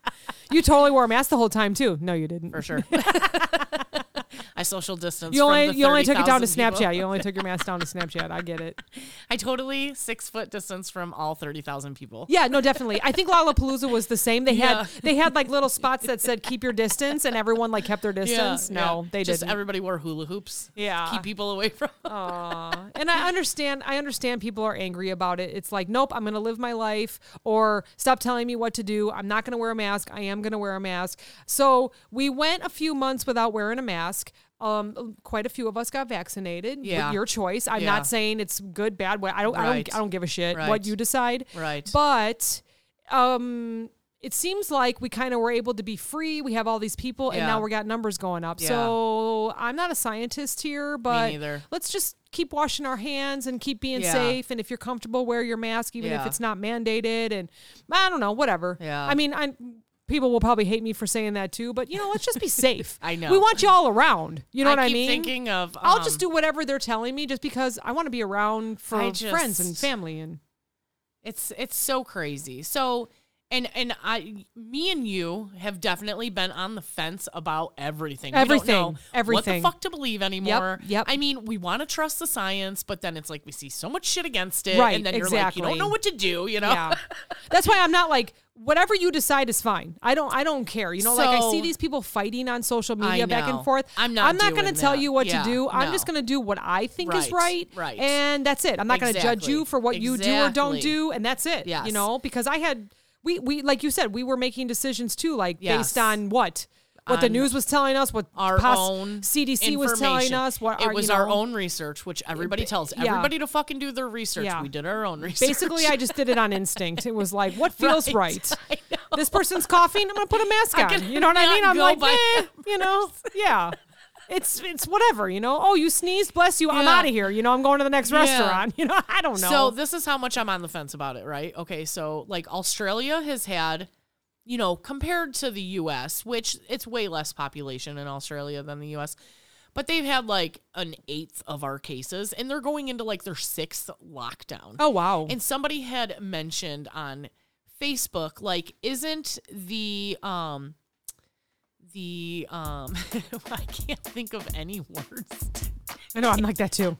You totally wore a mask the whole time too. No, you didn't. For sure. (laughs) Social distance. You only from the you only took it down to 30,000 people. Snapchat. You only took your (laughs) mask down to Snapchat. I get it. (laughs) I totally six foot distance from all thirty thousand people. Yeah, no, definitely. I think Lollapalooza was the same. They had Yeah. they had like little (laughs) spots that said keep your distance, and everyone like kept their distance. no, yeah. they Just didn't. everybody wore hula hoops. Yeah. Keep people away from. Aw. and I understand. I understand people are angry about it. It's like, nope, I'm going to live my life, or stop telling me what to do. I'm not going to wear a mask. I am going to wear a mask. So we went a few months without wearing a mask. Um, quite a few of us got vaccinated. Yeah. your choice. I'm Yeah. not saying it's good, bad. What I don't. I don't. I don't give a shit Right. what you decide. Right. But um it seems like we kind of were able to be free. We have all these people, and Yeah. now we got numbers going up. Yeah. So I'm not a scientist here, but let's just keep washing our hands and keep being Yeah. safe. And if you're comfortable, wear your mask, even if it's not mandated. And I don't know, whatever. Yeah. I mean, I people will probably hate me for saying that too, but you know, let's just be (laughs) safe. I know. We want you all around. You know what I mean? Thinking of. I'll um, just do whatever they're telling me, just because I want to be around for I friends and family and. It's it's so crazy. So and and I me and you have definitely been on the fence about everything. Everything. know Everything. What the fuck to believe anymore. yep. yep. I mean, we want to trust the science, but then it's like we see so much shit against it. Right, And then you're like, you don't know what to do, you know? Yeah. That's why I'm not like whatever you decide is fine. I don't I don't care. You know, like I see these people fighting on social media back and forth. I'm not I'm not gonna tell you what Yeah, to do. I'm just gonna do what I think is Right, right. right. And that's it. I'm not gonna judge you for what you do or don't do, and that's it. Yes. You know, because I had we we like you said, we were making decisions too, like Yes. based on what? What the news was telling us, what Our pos- own CDC was telling us, what it our, was you our own research, which everybody tells yeah. everybody to fucking do their research. Yeah. We did our own research. Basically, I just did it on instinct. It was like, what (laughs) feels Right. right? (laughs) This person's coughing. I'm gonna put a mask on. You know what I mean? I'm like, eh, (laughs) you know, yeah. It's it's whatever. You know. Oh, you sneezed. Bless you. I'm Yeah. out of here. You know. I'm going to the next Yeah. restaurant. (laughs) You know. I don't know. So this is how much I'm on the fence about it, right? Okay, so like Australia has had, you know, compared to the US, which it's way less population in Australia than the US, but they've had like an eighth of our cases and they're going into like their sixth lockdown. oh wow. And somebody had mentioned on Facebook, like, isn't the um the um (laughs) I can't think of any words. I know. I'm like that too.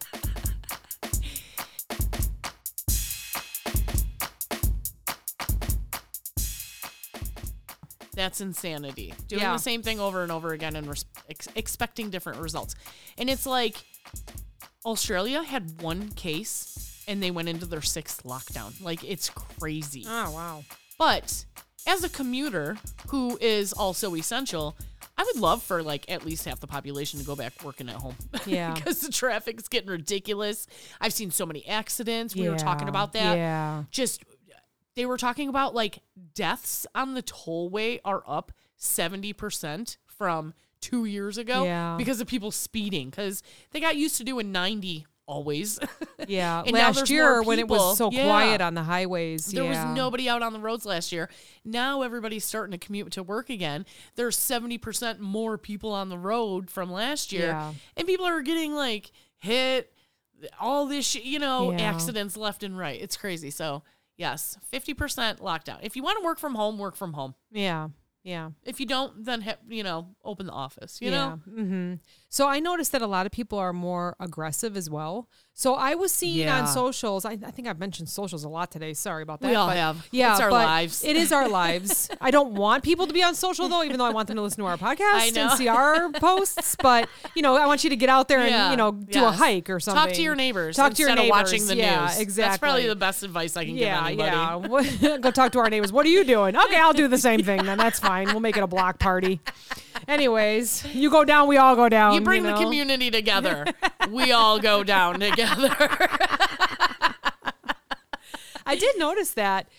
That's insanity. Doing Yeah. the same thing over and over again and res- ex- expecting different results. And it's like Australia had one case and they went into their sixth lockdown. Like it's crazy. Oh wow. But as a commuter who is also essential, I would love for like at least half the population to go back working at home. (laughs) Yeah. because the traffic's getting ridiculous. I've seen so many accidents. We were talking about that. Yeah. Just they were talking about like deaths on the tollway are up 70% from 2 years ago Yeah. because of people speeding cuz they got used to doing 90 always. Yeah. (laughs) Last year when it was so Yeah. quiet on the highways. There yeah. was nobody out on the roads last year. Now everybody's starting to commute to work again. There's 70% more people on the road from last year. Yeah. And people are getting like hit, all this, sh- you know, accidents left and right. It's crazy. So, yes, 50% lockdown. If you want to work from home, work from home. Yeah. Yeah. If you don't, then, ha- you know, open the office, you know? hmm So I noticed that a lot of people are more aggressive as well. So I was seeing Yeah. on socials. I, I think I've mentioned socials a lot today. Sorry about that. We all but- have. Yeah, It's our lives. It is our (laughs) lives. I don't want people to be on social though, even though I want them to listen to our (laughs) podcast and see our posts. But you know, I want you to get out there and Yeah. you know do a hike or something. Talk to your neighbors. Talk to your instead neighbors. of watching the yeah, news. Exactly. That's probably the best advice I can yeah, give anybody. yeah. (laughs) Go talk to our neighbors. What are you doing? Okay, I'll do the same thing. Then that's fine. We'll make it a block party. Anyways, you go down, we all go down. You bring the know? community together. we all go down together. (laughs) I did notice that.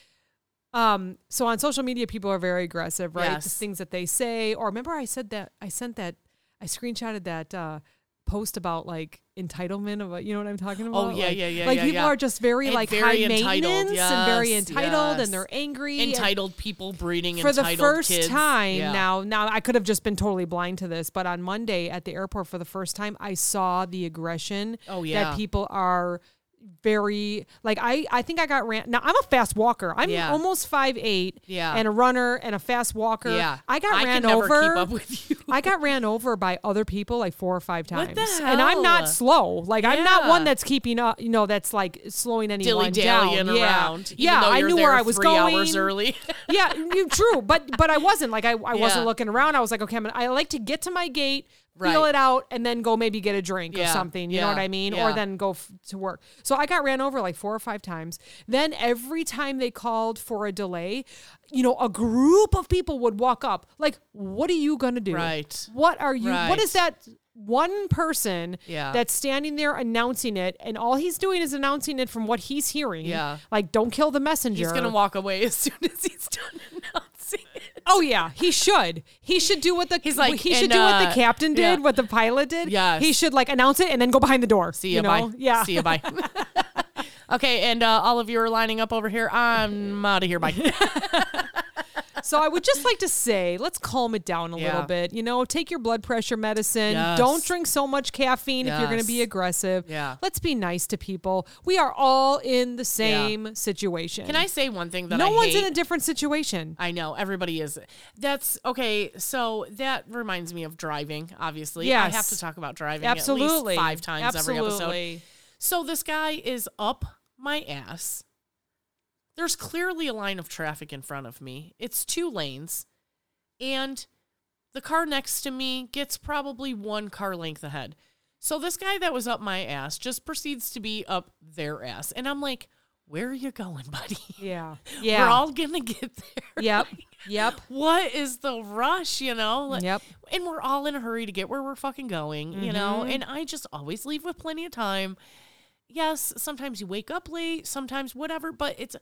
Um, so on social media, people are very aggressive, right? Yes. The things that they say, or remember I said that I sent that, I screenshotted that uh, post about like entitlement of, a, you know what I'm talking oh, about? Oh, yeah, Like- yeah, yeah, Like yeah, people yeah. are just very And like very high maintenance and very entitled, yes. and they're angry. and- entitled people breeding for the first kids. time Yeah. now now i could have just been totally blind to this but on monday at the airport for the first time i saw the aggression Oh, yeah. that people are very like i i think i got ran now i'm a fast walker i'm Yeah. almost five eight Yeah. and a runner and a fast walker Yeah, i got I ran over keep up with you. I got ran over by other people like four or five times. And I'm not slow. Like I'm not one that's keeping up, you know, that's like slowing anyone down. Yeah. yeah, I knew where I was three going. hours early. (laughs) yeah, you, true, but but I wasn't like I, I Yeah. wasn't looking around. I was like, okay, I'm gonna, I like to get to my gate, feel it out, and then go maybe get a drink or something. You know what I mean? yeah. Or then go f- to work. So I got ran over like four or five times. Then every time they called for a delay, you know, a group of people would walk up. Like, what are you gonna do? Right. What are you? What Right. is that? One person Yeah. that's standing there announcing it, and all he's doing is announcing it from what he's hearing. Yeah. Like, don't kill the messenger. He's gonna walk away (laughs) as soon as he's done (laughs) announcing it. Oh yeah, he should. He should do what the He's like, he should and, do what the uh, captain did, yeah. what the pilot did. Yeah, he should like announce it and then go behind the door. See you you, know? bye. Yeah. See you, bye. (laughs) (laughs) okay, and uh, all of you are lining up over here. I'm out of here. Bye. (laughs) So I would just like to say, let's calm it down a Yeah. little bit. You know, take your blood pressure medicine. Yes. Don't drink so much caffeine if you're going to be aggressive. Yeah. Let's be nice to people. We are all in the same situation. Can I say one thing that no I one's hate? in a different situation. I know everybody is. That's okay. So that reminds me of driving. Obviously, I have to talk about driving Absolutely. at least five times every episode. So this guy is up my ass. There's clearly a line of traffic in front of me. It's two lanes, and the car next to me gets probably one car length ahead. So this guy that was up my ass just proceeds to be up their ass, and I'm like, "Where are you going, (laughs) buddy? Yeah. Yeah. We're all gonna get there." Yep. (laughs) Yep. what is the rush, you know? Like- Yep. And we're all in a hurry to get where we're fucking going, you know? Mm-hmm. And I just always leave with plenty of time. Yes, sometimes you wake up late, sometimes whatever, but it's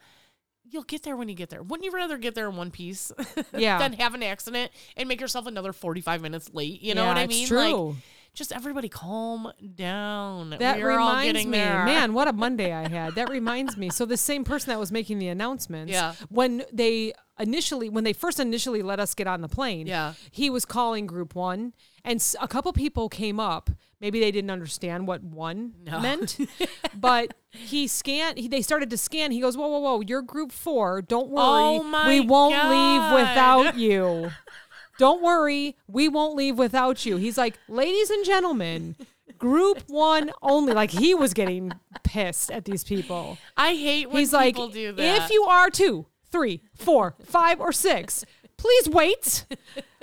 you'll get there when you get there. Wouldn't you rather get there in one piece (laughs) Yeah. than have an accident and make yourself another 45 minutes late? You know Yeah, what I mean? true. Like just everybody calm down. That We're reminds getting me, there. man, what a (laughs) Monday I had. That reminds me. So the same person that was making the announcements, Yeah. when they initially, when they first initially let us get on the plane, Yeah. he was calling Group One, and a couple people came up. Maybe they didn't understand what one No. meant, (laughs) but he scanned. He, they started to scan. He goes, "Whoa, whoa, whoa! You're Group Four. Don't worry, Oh my we won't God. leave without (laughs) you." Don't worry, we won't leave without you. He's like, ladies and gentlemen, group one only. Like he was getting pissed at these people. I hate when He's like, people do that. if you are two, three, four, five, or six, please wait.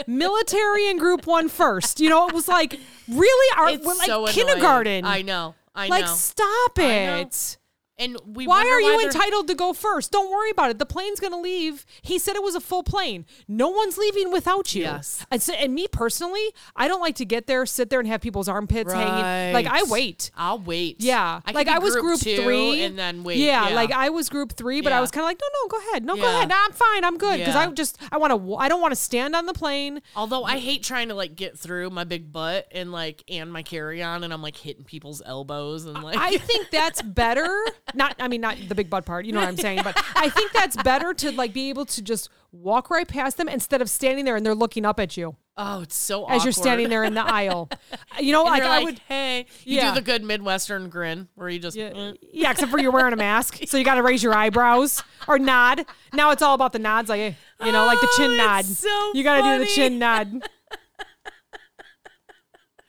Military and group one first. You know, it was like, really? Are It's we're like so annoying. kindergarten? I know. I like, know. stop I know. it. And we Why are you they're- entitled to go first? Don't worry about it. The plane's going to leave. He said it was a full plane. No one's leaving without you. Yes. And, so, and me personally, I don't like to get there, sit there, and have people's armpits hanging. Like, I wait. I'll wait. Yeah, I like I was group, two three, and then wait. Yeah, like I was group three, but I was kind of like, no, no, go ahead, no, go ahead, no, I'm fine, I'm good, because Yeah. I just I want to, I don't want to stand on the plane. Although I hate trying to like get through my big butt and like and my carry on, and I'm like hitting people's elbows and like I think that's better. (laughs) Not, I mean, not the big butt part, you know what I'm saying, but I think that's better to like be able to just walk right past them instead of standing there and they're looking up at you oh, it's so as you're standing there in the aisle. (laughs) You know, And like I would. hey, you Yeah. do the good Midwestern grin where you just Yeah, mm. yeah, except for you're wearing a mask, so you got to raise your eyebrows or nod. Now it's all about the nods, like you know, like the chin Oh, nod. so you got to do the chin nod. (laughs)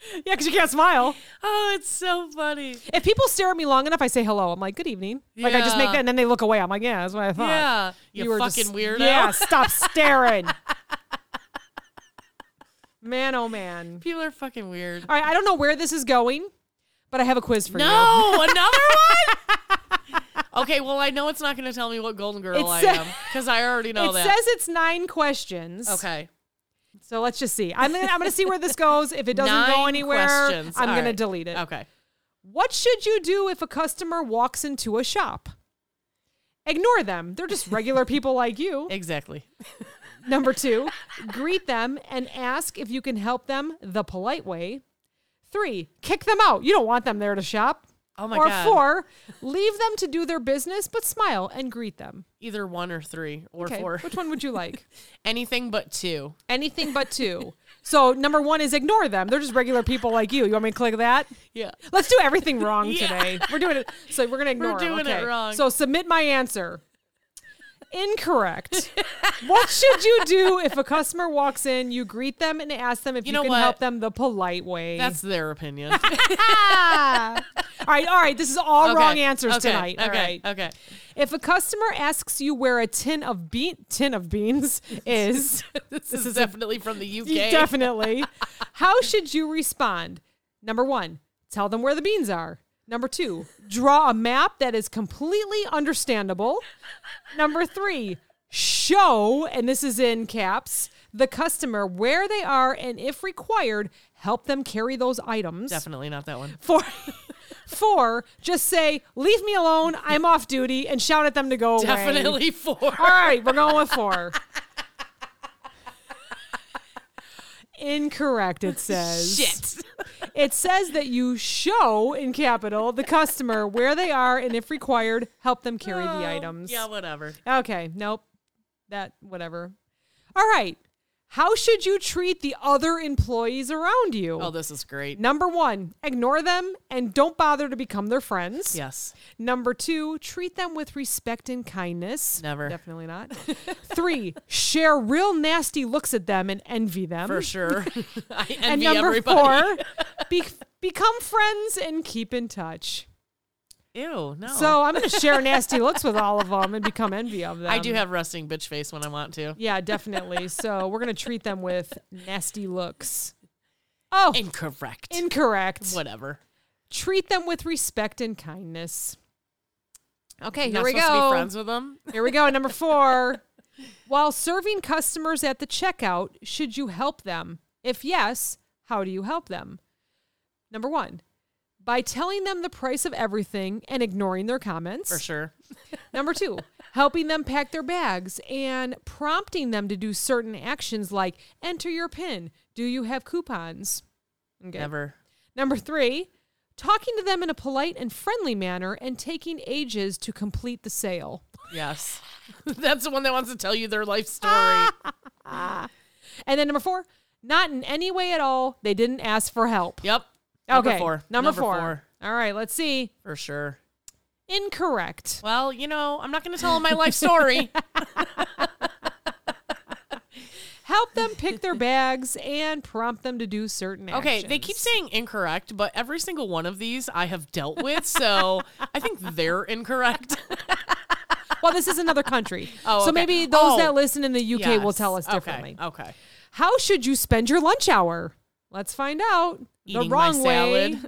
(laughs) yeah, because you can't smile. oh, it's so funny. If people stare at me long enough, I say hello. I'm like, good evening. Like I just make Yeah. that, and then they look away. I'm like, yeah, that's what I thought. Yeah, you, were fucking weirdo. Yeah, stop (laughs) staring. man, oh man. people are fucking weird. All right, I don't know where this is going, but I have a quiz for you. No, another one. (laughs) okay, well I know it's not going to tell me what Golden Girl It I sa- am because I already know that. it that. says it's nine questions. okay, So let's just see. I'm gonna, I'm gonna see where this goes. If it doesn't go anywhere, questions. I'm All gonna right. delete it. okay. What should you do if a customer walks into a shop? Ignore them. They're just regular people like you. (laughs) Exactly. Number two, greet them and ask if you can help them the polite way. Three, kick them out. You don't want them there to shop. Oh my or god. four, leave them to do their business, but smile and greet them. Either one or three or Okay, four. which one would you (laughs) like? Anything but two. Anything but two. So number one is ignore them. They're just regular people like you. You want me to click that? Yeah. Let's do everything wrong (laughs) Yeah. today. We're doing it. So we're gonna ignore. 'em, doing it okay. wrong. So submit my answer. Incorrect. what should you do if a customer walks in? You greet them and ask them if you, You know can what? help them the polite way. That's their opinion. (laughs) (laughs) All right, all right. This is all Okay, wrong answers okay, tonight. All Okay. right. Okay. If a customer asks you where a tin of bean tin of beans (laughs) is, This, is, definitely from the UK. definitely. How should you respond? Number one, tell them where the beans are. Number two, draw a map that is completely understandable. Number three, show, and this is in caps, the customer where they are and, if required, help them carry those items. Definitely not that one. Four, four, just say, leave me alone, I'm off duty, and shout at them to go away. Definitely four. All right, we're going with four. (laughs) Incorrect, it (laughs) says. Shit. It says that you show in capital the customer where they are and if required, help them carry the oh, items. Yeah, whatever. Okay, nope. That whatever. All right. How should you treat the other employees around you? Oh, this is great. Number 1, ignore them and don't bother to become their friends. Yes. Number 2, treat them with respect and kindness. Never. Definitely not. (laughs) 3, share real nasty looks at them and envy them. For sure. (laughs) I envy and number everybody. 4, be- become friends and keep in touch. Ew, no. So I'm going to share nasty looks with all of them and become envy of them. I do have resting bitch face when I want to. Yeah, definitely. So we're going to treat them with nasty looks. Oh, Incorrect. incorrect. Whatever. Treat them with respect and kindness. Okay, here Not we supposed to be go. friends with them. Here we go. Number four. While serving customers at the checkout, should you help them? If yes, how do you help them? Number one, by telling them the price of everything and ignoring their comments. For sure. (laughs) Number two, helping them pack their bags and prompting them to do certain actions like enter your PIN. Do you have coupons? Okay. Never. Number three, talking to them in a polite and friendly manner and taking ages to complete the sale. (laughs) Yes. That's the one that wants to tell you their life story. (laughs) And then number four, not in any way at all. They didn't ask for help. yep. Okay. Number four. Number, four. All right, let's see. For sure. Incorrect. Well, you know, I'm not going to tell them my life story. (laughs) Help them pick their bags and prompt them to do certain actions. Okay, they keep saying incorrect, but every single one of these I have dealt with, so I think they're incorrect. (laughs) well, this is another country. (laughs) Oh, So maybe those Oh. that listen in the UK will tell us Okay, differently. Okay. How should you spend your lunch hour? Let's find out. The Eating my wrong way.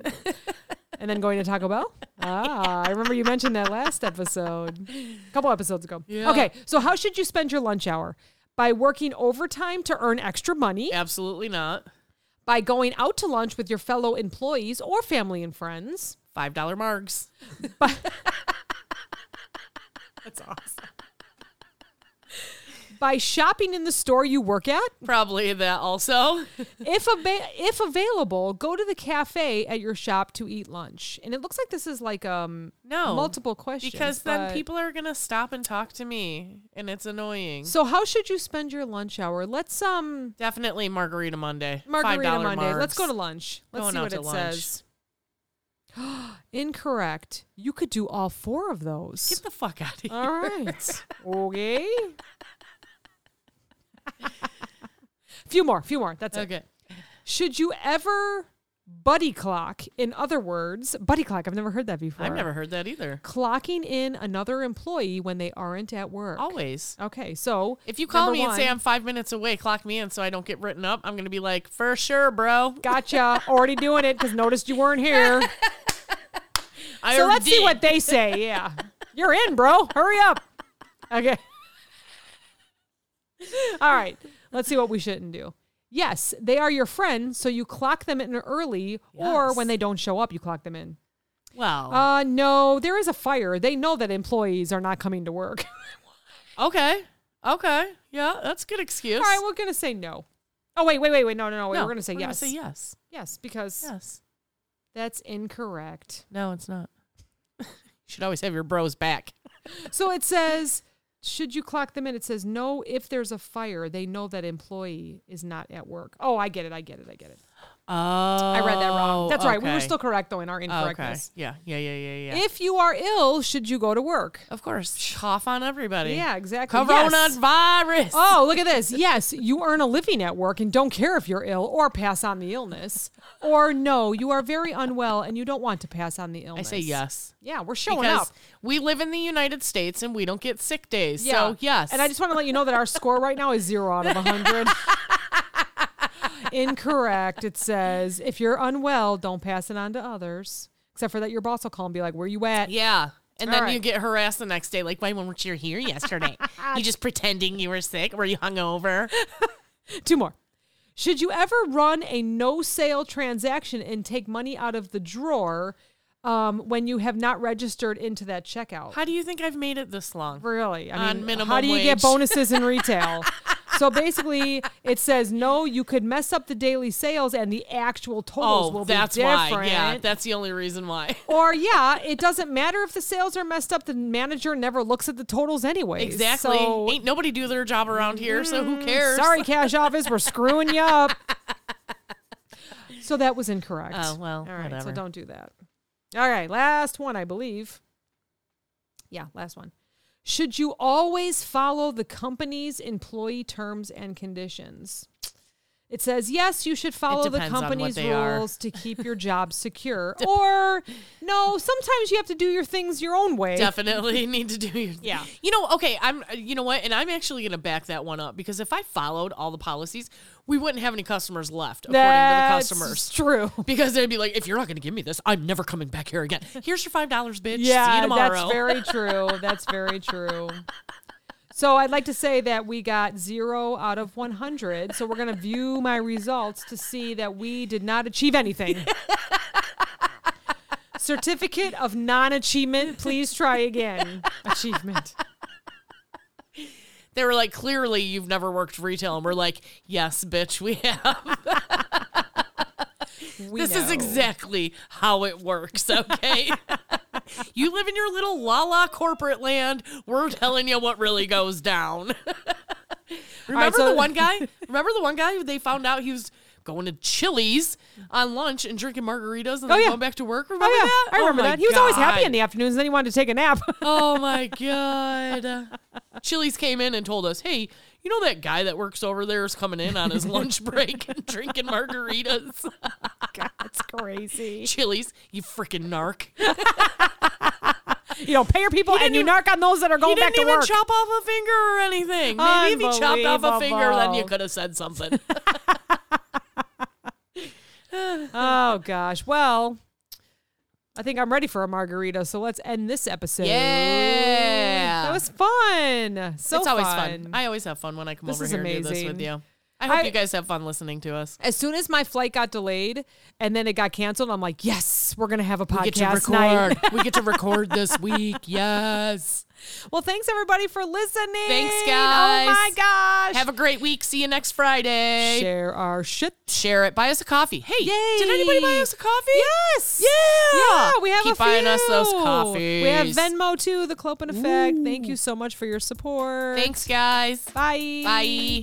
(laughs) and then going to Taco Bell? (laughs) Ah, I remember you mentioned that last episode. A couple episodes ago. Yeah. Okay, so how should you spend your lunch hour? By working overtime to earn extra money, Absolutely not. by going out to lunch with your fellow employees or family and friends, Five dollar margs. (laughs) That's awesome. By shopping in the store you work at, Probably that also. (laughs) if ava- if available, go to the cafe at your shop to eat lunch. And it looks like this is like um No. multiple questions Because then people are gonna stop and talk to me, and it's annoying. So how should you spend your lunch hour? Let's um Definitely Margarita Monday. Margarita $5 Monday. Let's go to lunch. Let's Going see what it lunch. says. (gasps) Incorrect. You could do all four of those. Get the fuck out of here. All right. (laughs) okay. (laughs) few more, few more. That's it. Okay. Should you ever buddy clock? In other words, buddy clock. I've never heard that before. I've never heard that either. clocking in another employee when they aren't at work. Always. Okay, so If you call me and say I'm five minutes away, clock me in so I don't get written up, I'm gonna be like, for sure, bro. gotcha, already doing it because noticed you weren't here. (laughs) I So let's see what they say. Yeah. You're in, bro. Hurry up. Okay. (laughs) All right. Let's see what we shouldn't do. Yes, they are your friend, so you clock them in early, or when they don't show up, you clock them in. Well, Uh, no, there is a fire. They know that employees are not coming to work. (laughs) okay, okay, yeah, that's a good excuse. All right, we're gonna say no. Oh wait, wait, wait, wait. No, no, no. Wait, No, we're gonna say we're yes. say yes. Yes, because Yes. that's incorrect. No, it's not. (laughs) you should always have your bros back. So it says, should you clock them in? It says no. If there's a fire, they know that employee is not at work. Oh, I get it. I get it. I get it. Oh, I read that wrong. Oh, That's right. We were still correct though in our oh, okay. incorrectness. Yeah, yeah, yeah, yeah, yeah. If you are ill, should you go to work? of course, cough on everybody. Yeah, exactly. Yes. Coronavirus. Oh, look at this. Yes, you earn a living at work and don't care if you're ill or pass on the illness. Or no, you are very unwell and you don't want to pass on the illness. I illness. say yes. Yeah, we're showing Because up. we live in the United States and we don't get sick days. Yeah. So yes. And I just want to let you know that our score right now is zero out of a 100. (laughs) Incorrect. It says if you're unwell, don't pass it on to others. Except for that your boss will call and be like, Where you at? Yeah. And All then right. you get harassed the next day. Like, why weren't you here yesterday? you just pretending you were sick? Were you hungover? (laughs) Two more. Should you ever run a no sale transaction and take money out of the drawer um, when you have not registered into that checkout? How do you think I've made it this long? Really? I On mean, minimum how do you get bonuses in retail? (laughs) so basically, it says no. You could mess up the daily sales, and the actual totals Oh, will that's be different. why. Yeah, that's the only reason why. or yeah, it doesn't matter if the sales are messed up. The manager never looks at the totals anyway. Exactly. So, Ain't nobody do their job around here, so who mm, cares? sorry, cash office, we're screwing you up. (laughs) So that was incorrect. Oh, well, all right. So don't do that. All right, last one, I believe. Yeah, last one. Should you always follow the company's employee terms and conditions? It says yes, you should follow the depends on what company's rules to keep your job (laughs) secure. or no, sometimes you have to do your things your own way. Definitely (laughs) need to do your Yeah. You know, okay, I'm uh, you know what, and I'm actually gonna back that one up because if I followed all the policies, we wouldn't have any customers left, according That's to the customers. true. (laughs) Because they'd be like, if you're not gonna give me this, I'm never coming back here again. Here's your five dollars, bitch. See you Yeah, tomorrow. that's very true. That's very true. So I'd like to say that we got zero out of 100. So we're going to view my results to see that we did not achieve anything. (laughs) Certificate of non achievement. Please try again. Achievement. they were like, clearly you've never worked retail, and we're like, yes, bitch, we have. (laughs) We this is exactly how it works, okay? (laughs) you live in your little la la corporate land. We're telling you what really goes down. (laughs) remember so- the one guy? (laughs) Remember the one guy who they found out he was going to Chili's on lunch and drinking margaritas and Oh, then yeah. going back to work? Oh, remember Oh, yeah. that? I oh, remember my that. He was always happy in the afternoons, and then he wanted to take a nap. Oh my god. Chili's came in and told us, "Hey, you know that guy that works over there is coming in on his lunch break and drinking margaritas." That's crazy. (laughs) Chili's, you freaking narc. you know, pay your people and you didn't narc on those that are going back didn't to even work. chop off a finger or anything. Maybe if he chopped off a finger, then you could have said something. (laughs) (laughs) oh gosh. Well, I think I'm ready for a margarita. So let's end this episode. Yeah. that was fun. So it's always fun. fun. I always have fun when I come This over here and do this with you. I hope I- you guys have fun listening to us. as soon as my flight got delayed and then it got canceled, I'm like, yes, we're gonna have a We get to podcast record. night. (laughs) we get to record this (laughs) week. Yes. well, thanks everybody for listening. Thanks, oh guys. Oh guys. my gosh. Have a great week. See you next Friday. share our shit. Share it. Buy us a coffee. Hey, Yay. did anybody buy us a coffee? Yes. Yeah. Yeah, we have Keep a buying us those coffees. We have Venmo too, the Clopen Effect. Thank you so much for your support. Thanks, guys. Bye. Bye.